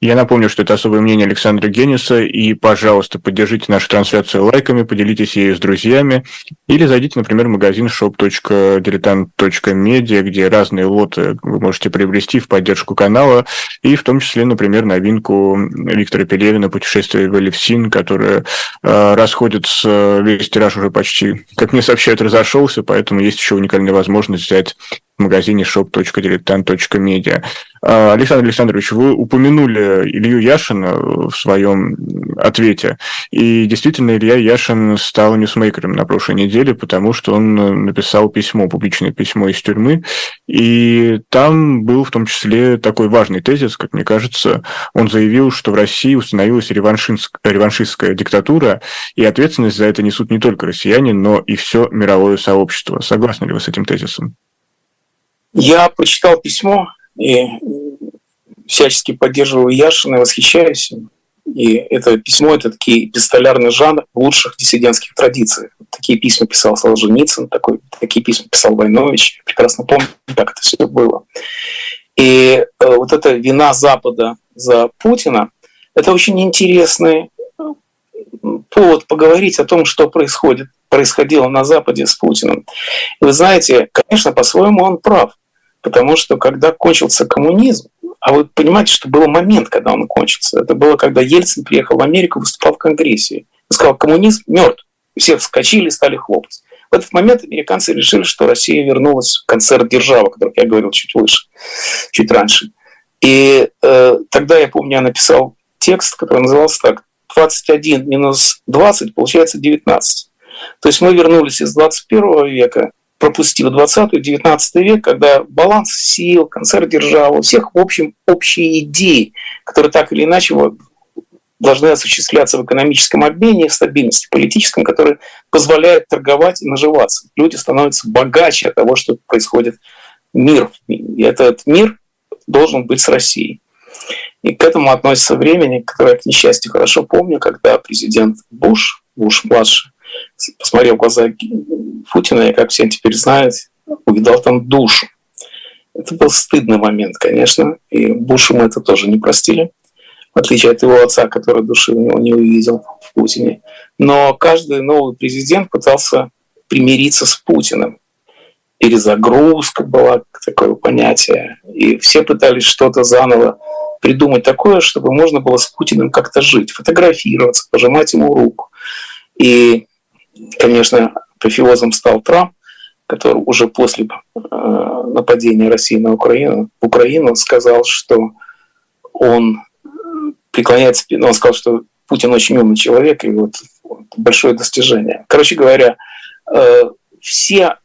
Я напомню, что это особое мнение Александра Гениса, и, пожалуйста, поддержите нашу трансляцию лайками, поделитесь ею с друзьями, или зайдите, например, в магазин shop.diletant.media, где разные лоты вы можете приобрести в поддержку канала, и в том числе, например, новинку Виктора Пелевина «Путешествие в Элевсин», которая э, расходится, весь тираж уже почти, как мне сообщают, разошелся, поэтому есть еще уникальная возможность взять в магазине shop.diletant.media. А, Александр Александрович, вы упомянули Илью Яшина в своем ответе. И действительно, Илья Яшин стал ньюсмейкером на прошлой неделе, потому что он написал письмо, публичное письмо из тюрьмы. И там был в том числе такой важный тезис, как мне кажется. Он заявил, что в России установилась реваншистская диктатура, и ответственность за это несут не только россияне, но и все мировое сообщество. Согласны ли вы с этим тезисом? Я прочитал письмо и всячески поддерживаю Яшина восхищаюсь им. И это письмо – это такие пистолярный жанр лучших диссидентских традиций. Такие письма писал Солженицын, такой, такие письма писал Войнович. прекрасно помню, как это все было. И э, вот эта вина Запада за Путина – это очень интересный э, повод поговорить о том, что происходит, происходило на Западе с Путиным. И вы знаете, конечно, по-своему он прав. Потому что когда кончился коммунизм, а вы понимаете, что был момент, когда он кончился. Это было, когда Ельцин приехал в Америку, выступал в Конгрессе. И сказал, коммунизм мертв. Все вскочили и стали хлопать. В этот момент американцы решили, что Россия вернулась в концерт «Держава», о котором я говорил чуть выше, чуть раньше. И э, тогда, я помню, я написал текст, который назывался так 21 минус 20 получается 19. То есть мы вернулись из 21 века пропустил 20-19 век, когда баланс сил, концерт державы, у всех в общем общие идеи, которые так или иначе должны осуществляться в экономическом обмене, в стабильности политическом, который позволяет торговать и наживаться. Люди становятся богаче от того, что происходит мир. И этот мир должен быть с Россией. И к этому относится времени, которое к несчастью, хорошо помню, когда президент Буш, Буш-младший, посмотрел в глаза Путина, и, как все теперь знают, увидал там душу. Это был стыдный момент, конечно, и Бушу мы это тоже не простили, в отличие от его отца, который души у него не увидел в Путине. Но каждый новый президент пытался примириться с Путиным. Перезагрузка была такое понятие, и все пытались что-то заново придумать такое, чтобы можно было с Путиным как-то жить, фотографироваться, пожимать ему руку. И конечно, апофеозом стал Трамп, который уже после э, нападения России на Украину, Украину сказал, что он преклоняется, ну, он сказал, что Путин очень умный человек, и вот большое достижение. Короче говоря, э, все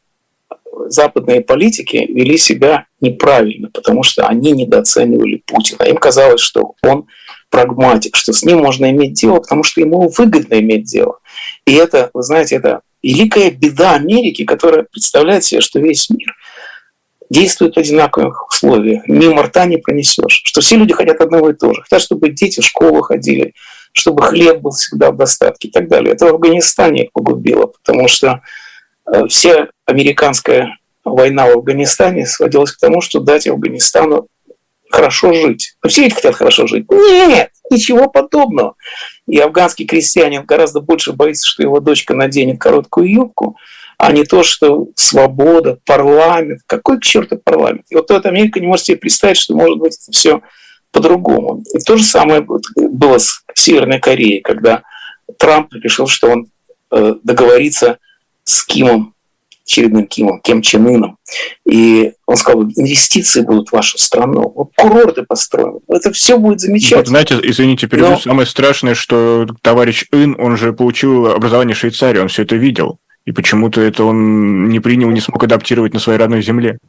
западные политики вели себя неправильно, потому что они недооценивали Путина. Им казалось, что он прагматик, что с ним можно иметь дело, потому что ему выгодно иметь дело. И это, вы знаете, это великая беда Америки, которая представляет себе, что весь мир действует в одинаковых условиях. Мимо рта не пронесешь. Что все люди хотят одного и того же. Хотят, чтобы дети в школу ходили, чтобы хлеб был всегда в достатке и так далее. Это в Афганистане их погубило, потому что э, вся американская война в Афганистане сводилась к тому, что дать Афганистану хорошо жить. Но все ведь хотят хорошо жить. Нет, ничего подобного. И афганский крестьянин гораздо больше боится, что его дочка наденет короткую юбку, а не то, что свобода, парламент. Какой к черту парламент? И вот эта Америка не может себе представить, что может быть это все по-другому. И то же самое было с Северной Корее, когда Трамп решил, что он э, договорится с Кимом, очередным Кимом, Кем Чен Ыном. И он сказал, инвестиции будут в вашу страну, вот курорты построим, это все будет замечательно. Вот, знаете, извините, перейду, Но... самое страшное, что товарищ Ын, он же получил образование в Швейцарии, он все это видел. И почему-то это он не принял, не смог адаптировать на своей родной земле.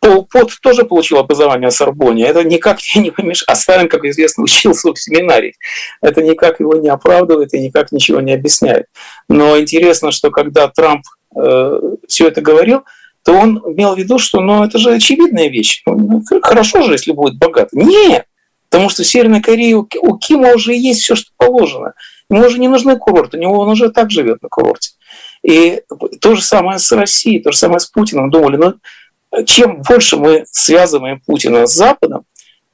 Пол Пот тоже получил образование в Сорбоне. Это никак не помешает. А Сталин, как известно, учился в семинарии. Это никак его не оправдывает и никак ничего не объясняет. Но интересно, что когда Трамп э, все это говорил, то он имел в виду, что ну, это же очевидная вещь. Ну, хорошо же, если будет богат. Нет! Потому что в Северной Корее у Кима уже есть все, что положено. Ему уже не нужны курорты, у него он уже так живет на курорте. И то же самое с Россией, то же самое с Путиным. Думали, ну чем больше мы связываем Путина с Западом,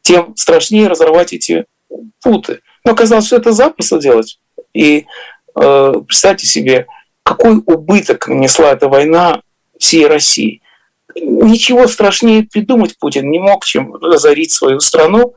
тем страшнее разорвать эти путы. Но оказалось, что это запросто делать. И э, представьте себе, какой убыток нанесла эта война всей России. Ничего страшнее придумать Путин не мог, чем разорить свою страну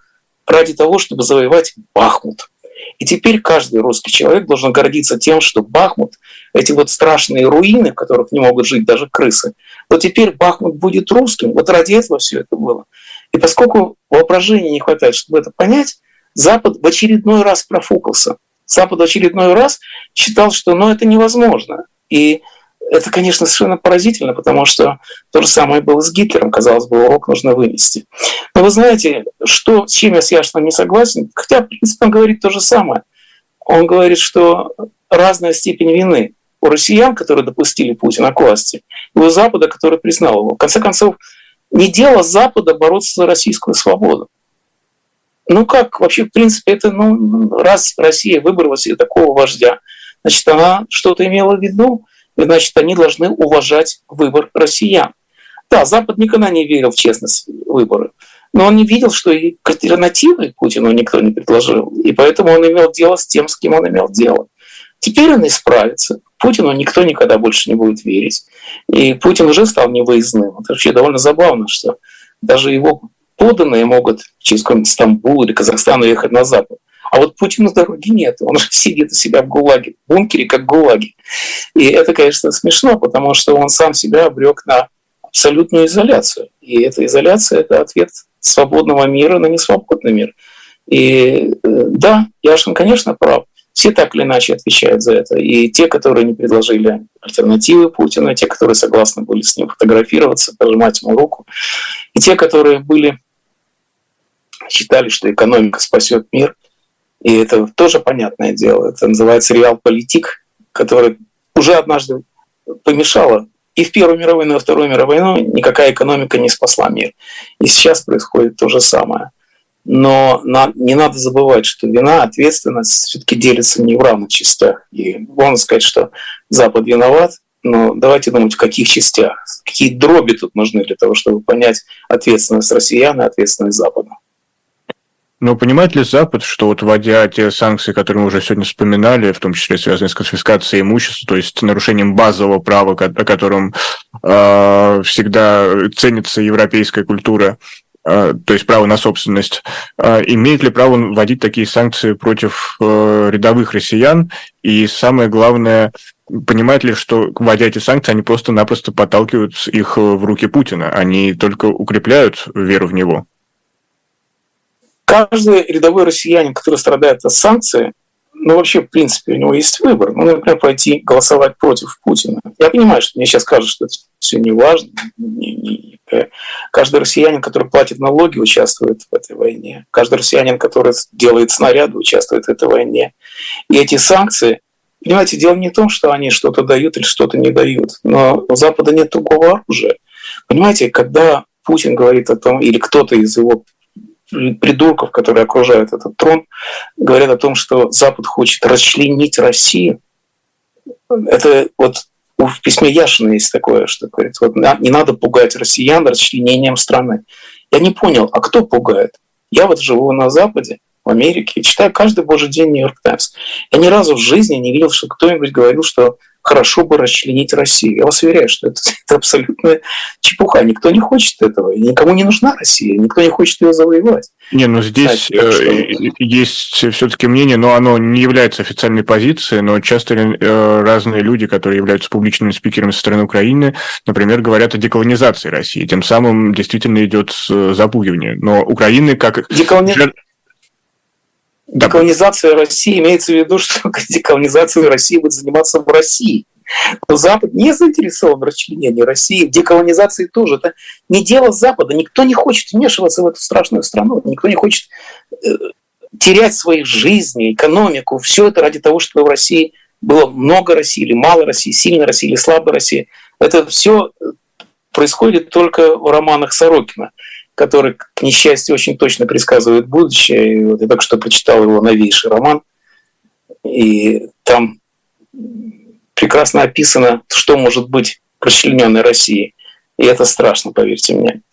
ради того, чтобы завоевать Бахмут. И теперь каждый русский человек должен гордиться тем, что Бахмут, эти вот страшные руины, в которых не могут жить даже крысы, вот теперь Бахмут будет русским. Вот ради этого все это было. И поскольку воображения не хватает, чтобы это понять, Запад в очередной раз профукался. Запад очередной раз считал, что ну, это невозможно. И это, конечно, совершенно поразительно, потому что то же самое было с Гитлером, казалось бы, урок нужно вынести. Но вы знаете, что, с чем я с Яшином не согласен, хотя, в принципе, он говорит то же самое. Он говорит, что разная степень вины у россиян, которые допустили Путина к власти, и у Запада, который признал его. В конце концов, не дело Запада бороться за российскую свободу. Ну как, вообще, в принципе, это, ну, раз Россия выбрала себе такого вождя, значит, она что-то имела в виду, значит, они должны уважать выбор россиян. Да, Запад никогда не верил в честность выбора, но он не видел, что и альтернативы Путину никто не предложил, и поэтому он имел дело с тем, с кем он имел дело. Теперь он исправится. Путину никто никогда больше не будет верить. И Путин уже стал невыездным. Это вообще довольно забавно, что даже его поданные могут через какой-нибудь Стамбул или Казахстан уехать на Запад. А вот Путину дороги нет. Он же сидит у себя в ГУЛАГе, в бункере, как в ГУЛАГе. И это, конечно, смешно, потому что он сам себя обрек на абсолютную изоляцию. И эта изоляция – это ответ свободного мира на несвободный мир. И э, да, Яшин, конечно, прав. Все так или иначе отвечают за это. И те, которые не предложили альтернативы Путину, и те, которые согласны были с ним фотографироваться, пожимать ему руку, и те, которые были считали, что экономика спасет мир, и это тоже понятное дело. Это называется реал-политик, который уже однажды помешала и в Первую мировую, и во Вторую мировую войну никакая экономика не спасла мир. И сейчас происходит то же самое. Но на, не надо забывать, что вина, ответственность все-таки делится не в равных частях. И можно сказать, что Запад виноват, но давайте думать, в каких частях, какие дроби тут нужны для того, чтобы понять ответственность россиян и ответственность Запада. Но понимает ли Запад, что вот вводя те санкции, которые мы уже сегодня вспоминали, в том числе связанные с конфискацией имущества, то есть нарушением базового права, о котором э, всегда ценится европейская культура, то есть право на собственность, э, имеет ли право вводить такие санкции против э, рядовых россиян? И самое главное, понимает ли, что, вводя эти санкции, они просто-напросто подталкивают их в руки Путина, они только укрепляют веру в него? Каждый рядовой россиянин, который страдает от санкций, ну, вообще, в принципе, у него есть выбор. Ну, например, пойти голосовать против Путина. Я понимаю, что мне сейчас скажут, что это все не важно. Не, не. Каждый россиянин, который платит налоги, участвует в этой войне. Каждый россиянин, который делает снаряды, участвует в этой войне. И эти санкции, понимаете, дело не в том, что они что-то дают или что-то не дают. Но у Запада нет другого оружия. Понимаете, когда Путин говорит о том, или кто-то из его придурков, которые окружают этот трон, говорят о том, что Запад хочет расчленить Россию. Это вот в письме Яшина есть такое, что говорит, вот не надо пугать россиян расчленением страны. Я не понял, а кто пугает? Я вот живу на Западе, в Америке, читаю каждый божий день Нью-Йорк Таймс. Я ни разу в жизни не видел, что кто-нибудь говорил, что хорошо бы расчленить Россию. Я вас уверяю, что это, это абсолютно чепуха. Никто не хочет этого. никому не нужна Россия. Никто не хочет ее завоевать. Не, ну здесь что... Э, есть все-таки мнение, но оно не является официальной позицией, но часто э, разные люди, которые являются публичными спикерами со стороны Украины, например, говорят о деколонизации России. Тем самым действительно идет запугивание. Но Украины как... Деколони... Деколонизация России имеется в виду, что деколонизацией России будет заниматься в России. Но Запад не заинтересован в расчленении России, в деколонизации тоже. Это не дело Запада. Никто не хочет вмешиваться в эту страшную страну. Никто не хочет э, терять свои жизни, экономику. Все это ради того, чтобы в России было много России или мало России, сильно России или слабо России. Это все происходит только в романах Сорокина который, к несчастью, очень точно предсказывает будущее. И вот я только что прочитал его новейший роман, и там прекрасно описано, что может быть расчлененной России. И это страшно, поверьте мне.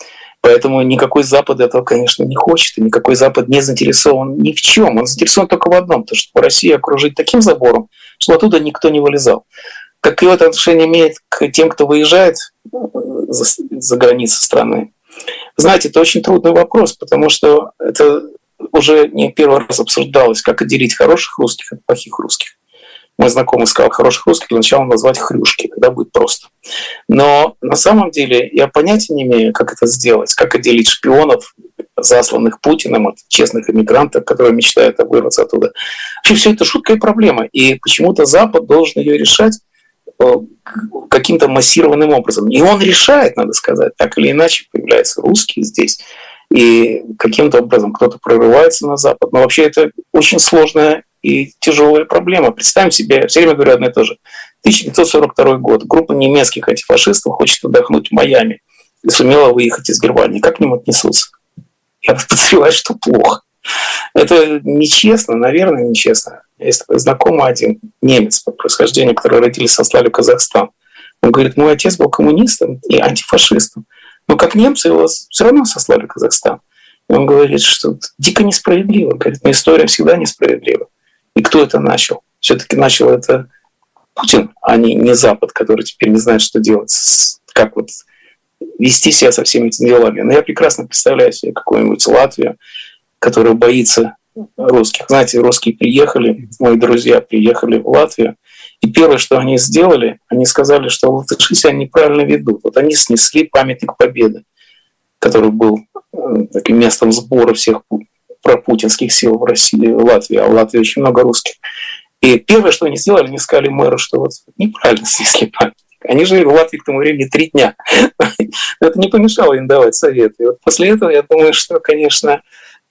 Поэтому никакой Запад этого, конечно, не хочет, и никакой Запад не заинтересован ни в чем. Он заинтересован только в одном, то, что Россию окружить таким забором, что оттуда никто не вылезал. Какое это отношение имеет к тем, кто выезжает за, за границы страны? Знаете, это очень трудный вопрос, потому что это уже не первый раз обсуждалось, как отделить хороших русских от плохих русских. Мой знакомый сказал, хороших русских для начала назвать хрюшки, тогда будет просто. Но на самом деле я понятия не имею, как это сделать, как отделить шпионов, засланных Путиным от честных иммигрантов, которые мечтают вырваться оттуда. Вообще все это жуткая проблема, и почему-то Запад должен ее решать каким-то массированным образом. И он решает, надо сказать, так или иначе появляются русские здесь, и каким-то образом кто-то прорывается на Запад. Но вообще это очень сложная и тяжелая проблема. Представим себе, все время говорю одно и то же. 1942 год. Группа немецких антифашистов хочет отдохнуть в Майами и сумела выехать из Германии. Как к ним отнесутся? Я подозреваю, что плохо. Это нечестно, наверное, нечестно. Есть такой знакомый один немец по происхождению, который родились сослали в Казахстан. Он говорит, мой отец был коммунистом и антифашистом. Но как немцы его все равно сослали в Казахстан. И он говорит, что дико несправедливо. Говорит, но история всегда несправедлива. И кто это начал? Все-таки начал это Путин, а не, не Запад, который теперь не знает, что делать, как вот вести себя со всеми этими делами. Но я прекрасно представляю себе какую-нибудь Латвию, которая боится русских. Знаете, русские приехали, мои друзья приехали в Латвию, и первое, что они сделали, они сказали, что латыши себя неправильно ведут. Вот они снесли памятник Победы, который был э, таким местом сбора всех пропутинских сил в России, в Латвии, а в Латвии очень много русских. И первое, что они сделали, они сказали мэру, что вот неправильно снесли памятник. Они жили в Латвии к тому времени три дня. Это не помешало им давать советы. И вот после этого я думаю, что, конечно,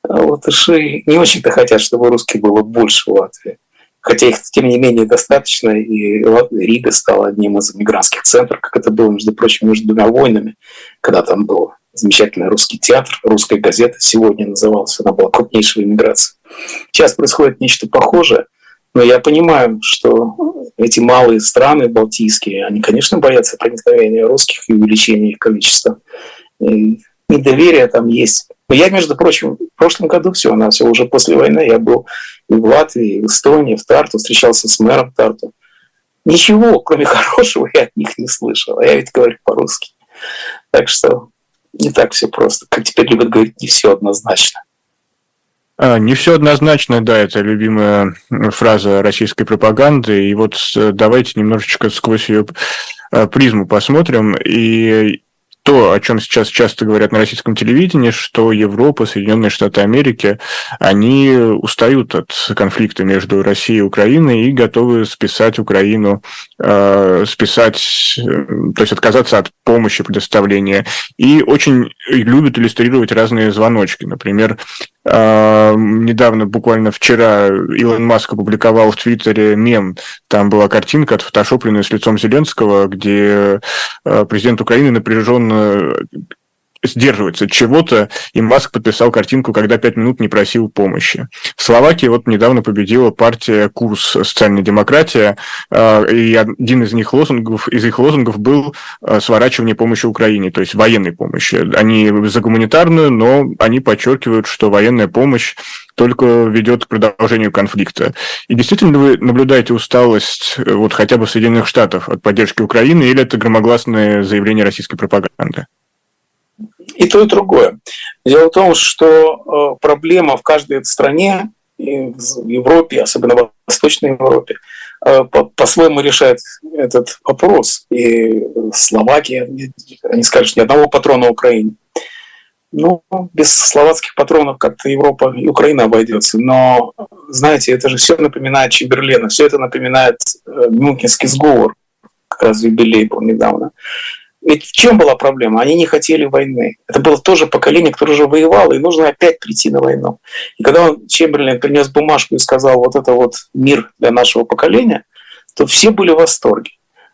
латыши не очень-то хотят, чтобы русских было больше в Латвии. Хотя их, тем не менее, достаточно, и Рига стала одним из мигрантских центров, как это было, между прочим, между двумя войнами, когда там был замечательный русский театр, русская газета сегодня называлась, она была крупнейшей иммиграции. Сейчас происходит нечто похожее, но я понимаю, что эти малые страны балтийские, они, конечно, боятся проникновения русских и увеличения их количества. И недоверие там есть. Я, между прочим, в прошлом году все, она все уже после войны, я был и в Латвии, и в Эстонии, в Тарту, встречался с мэром Тарту. Ничего, кроме хорошего, я от них не слышал. А я ведь говорю по-русски. Так что не так все просто. Как теперь любят говорить, не все однозначно. А, не все однозначно, да, это любимая фраза российской пропаганды. И вот давайте немножечко сквозь ее э, призму посмотрим. И то, о чем сейчас часто говорят на российском телевидении, что Европа, Соединенные Штаты Америки, они устают от конфликта между Россией и Украиной и готовы списать Украину, э, списать, э, то есть отказаться от помощи предоставления. И очень любят иллюстрировать разные звоночки. Например, недавно, буквально вчера, Илон Маск опубликовал в Твиттере мем. Там была картинка, отфотошопленная с лицом Зеленского, где а, президент Украины напряженно сдерживается чего-то, и Маск подписал картинку, когда пять минут не просил помощи. В Словакии вот недавно победила партия Курс социальная демократия, э, и один из них лозунгов, из их лозунгов был э, сворачивание помощи Украине, то есть военной помощи. Они за гуманитарную, но они подчеркивают, что военная помощь только ведет к продолжению конфликта. И действительно вы наблюдаете усталость э, вот хотя бы Соединенных Штатов от поддержки Украины, или это громогласное заявление российской пропаганды? И то, и другое. Дело в том, что э, проблема в каждой стране, в Европе, особенно в Восточной Европе, э, по-своему решает этот вопрос. И Словакия, они скажут, ни одного патрона Украине. Ну, без словацких патронов как-то Европа и Украина обойдется. Но, знаете, это же все напоминает Чемберлена, все это напоминает э, Мюнхенский сговор, как раз юбилей был недавно. Ведь в чем была проблема? Они не хотели войны. Это было тоже поколение, которое уже воевало, и нужно опять прийти на войну. И когда он, Чемберлин принес бумажку и сказал, вот это вот мир для нашего поколения, то все были в восторге.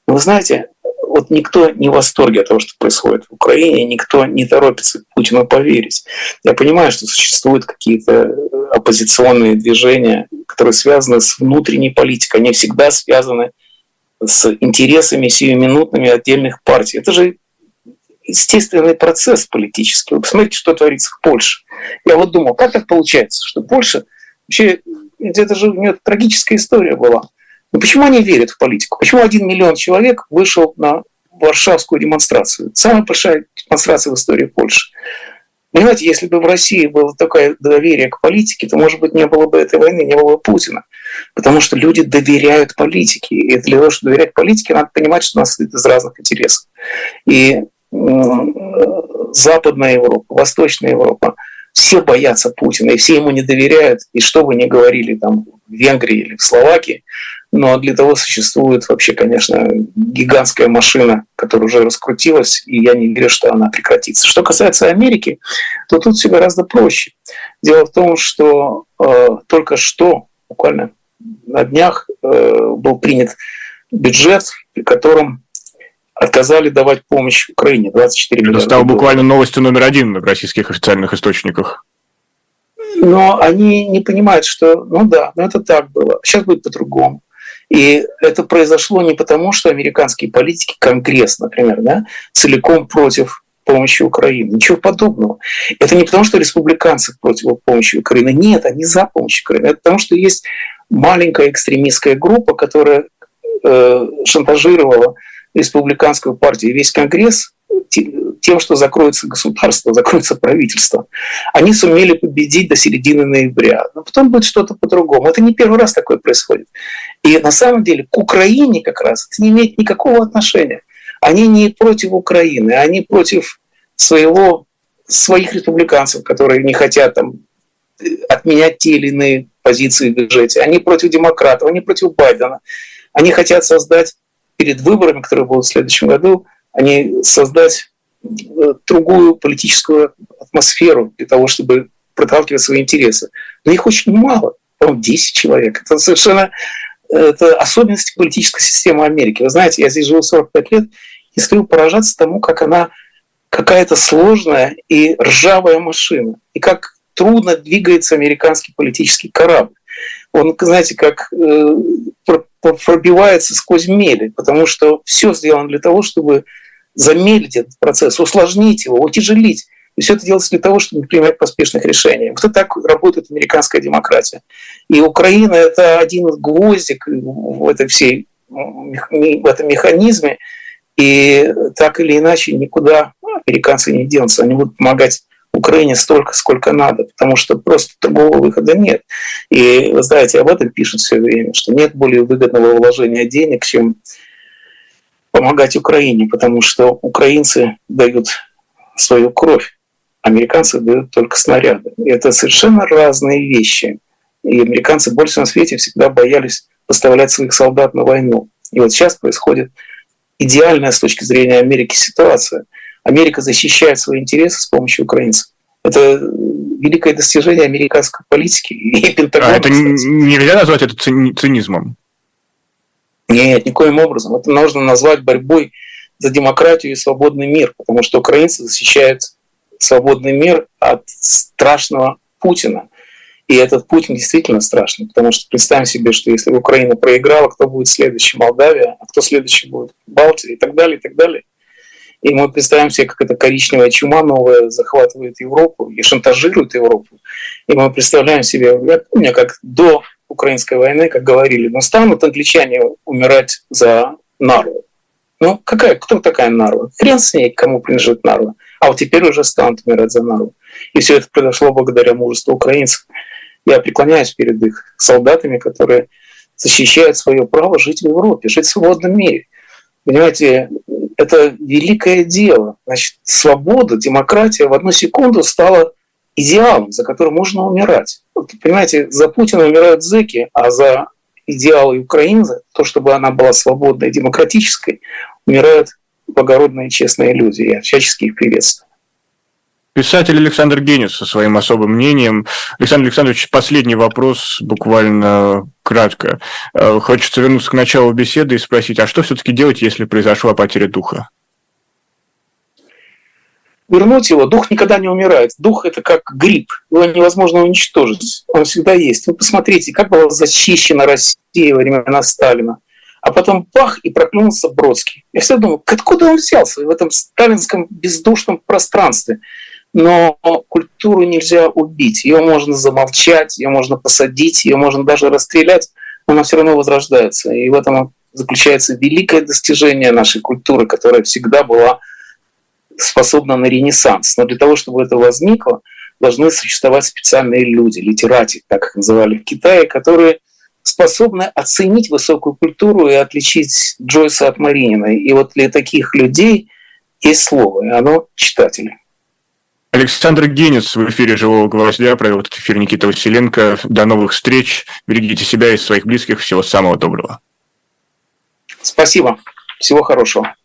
Но вы знаете, вот никто не в восторге от того, что происходит в Украине, никто не торопится Путину поверить. Я понимаю, что существуют какие-то оппозиционные движения, которые связаны с внутренней политикой, они всегда связаны с интересами сиюминутными отдельных партий. Это же естественный процесс политический. Вы посмотрите, что творится в Польше. Я вот думал, как так получается, что Польша вообще, это же у нее трагическая история была. Но почему они верят в политику? Почему один миллион человек вышел на Варшавскую демонстрацию? Самая большая демонстрация в истории Польши. Понимаете, если бы в России было такое доверие к политике, то, может быть, не было бы этой войны, не было бы Путина. Потому что люди доверяют политике. И для того, чтобы доверять политике, надо понимать, что у нас из разных интересов. И Западная Европа, Восточная Европа, все боятся Путина, и все ему не доверяют. И что бы ни говорили там в Венгрии или в Словакии, но для того существует вообще, конечно, гигантская машина, которая уже раскрутилась, и я не верю, что она прекратится. Что касается Америки, то тут все гораздо проще. Дело в том, что э, только что, буквально на днях, э, был принят бюджет, при котором отказали давать помощь Украине 24 Это миллиарда. стало буквально новостью номер один в российских официальных источниках. Но они не понимают, что, ну да, но это так было. Сейчас будет по-другому. И это произошло не потому, что американские политики, Конгресс, например, да, целиком против помощи Украине. Ничего подобного. Это не потому, что республиканцы против помощи Украины. Нет, они за помощь Украине. Это потому, что есть маленькая экстремистская группа, которая э, шантажировала республиканскую партию и весь Конгресс тем, что закроется государство, закроется правительство. Они сумели победить до середины ноября. Но потом будет что-то по-другому. Это не первый раз такое происходит. И на самом деле к Украине как раз это не имеет никакого отношения. Они не против Украины, они против своего, своих республиканцев, которые не хотят там, отменять те или иные позиции бюджете. Они против демократов, они против Байдена. Они хотят создать перед выборами, которые будут в следующем году, они создать э, другую политическую атмосферу для того, чтобы проталкивать свои интересы. Но их очень мало, по-моему, 10 человек. Это совершенно это особенности политической системы Америки. Вы знаете, я здесь живу 45 лет и стою поражаться тому, как она какая-то сложная и ржавая машина, и как трудно двигается американский политический корабль. Он, знаете, как э, пробивается сквозь мели, потому что все сделано для того, чтобы замедлить этот процесс, усложнить его, утяжелить. И все это делается для того, чтобы принимать поспешных решений. Вот так работает американская демократия. И Украина – это один гвоздик в, этой всей, в этом механизме. И так или иначе никуда американцы не денутся. Они будут помогать Украине столько, сколько надо, потому что просто другого выхода нет. И вы знаете, об этом пишут все время, что нет более выгодного вложения денег, чем помогать Украине, потому что украинцы дают свою кровь, американцы дают только снаряды. Это совершенно разные вещи. И американцы больше на свете всегда боялись поставлять своих солдат на войну. И вот сейчас происходит идеальная с точки зрения Америки ситуация – Америка защищает свои интересы с помощью украинцев. Это великое достижение американской политики и Пентагона. А это кстати. нельзя назвать это цинизмом? Нет, никоим образом. Это нужно назвать борьбой за демократию и свободный мир, потому что украинцы защищают свободный мир от страшного Путина. И этот Путин действительно страшный, потому что представим себе, что если Украина проиграла, кто будет следующий? Молдавия, а кто следующий будет? Балтия и так далее, и так далее. И мы представим себе, как эта коричневая чума новая захватывает Европу и шантажирует Европу. И мы представляем себе, я помню, как до украинской войны, как говорили, но станут англичане умирать за Нарву. Ну, какая, кто такая Нарва? Хрен с ней, кому принадлежит Нарва. А вот теперь уже станут умирать за Нарву. И все это произошло благодаря мужеству украинцев. Я преклоняюсь перед их солдатами, которые защищают свое право жить в Европе, жить в свободном мире. Понимаете, это великое дело. Значит, свобода, демократия в одну секунду стала идеалом, за которым можно умирать. Вот, понимаете, за Путина умирают зэки, а за идеалы Украины, то, чтобы она была свободной, демократической, умирают благородные, честные люди. Я всячески их приветствую. Писатель Александр Генис со своим особым мнением. Александр Александрович, последний вопрос, буквально кратко. Э, хочется вернуться к началу беседы и спросить, а что все-таки делать, если произошла потеря духа? Вернуть его, дух никогда не умирает. Дух – это как гриб, его невозможно уничтожить, он всегда есть. Вы посмотрите, как была зачищена Россия во времена Сталина а потом пах, и проклюнулся Бродский. Я всегда думаю, откуда он взялся в этом сталинском бездушном пространстве? но культуру нельзя убить. Ее можно замолчать, ее можно посадить, ее можно даже расстрелять, но она все равно возрождается. И в этом заключается великое достижение нашей культуры, которая всегда была способна на ренессанс. Но для того, чтобы это возникло, должны существовать специальные люди, литерати, так их называли в Китае, которые способны оценить высокую культуру и отличить Джойса от Марининой. И вот для таких людей есть слово, и оно читатели. Александр Генец в эфире «Живого гвоздя» провел этот эфир Никита Василенко. До новых встреч. Берегите себя и своих близких. Всего самого доброго. Спасибо. Всего хорошего.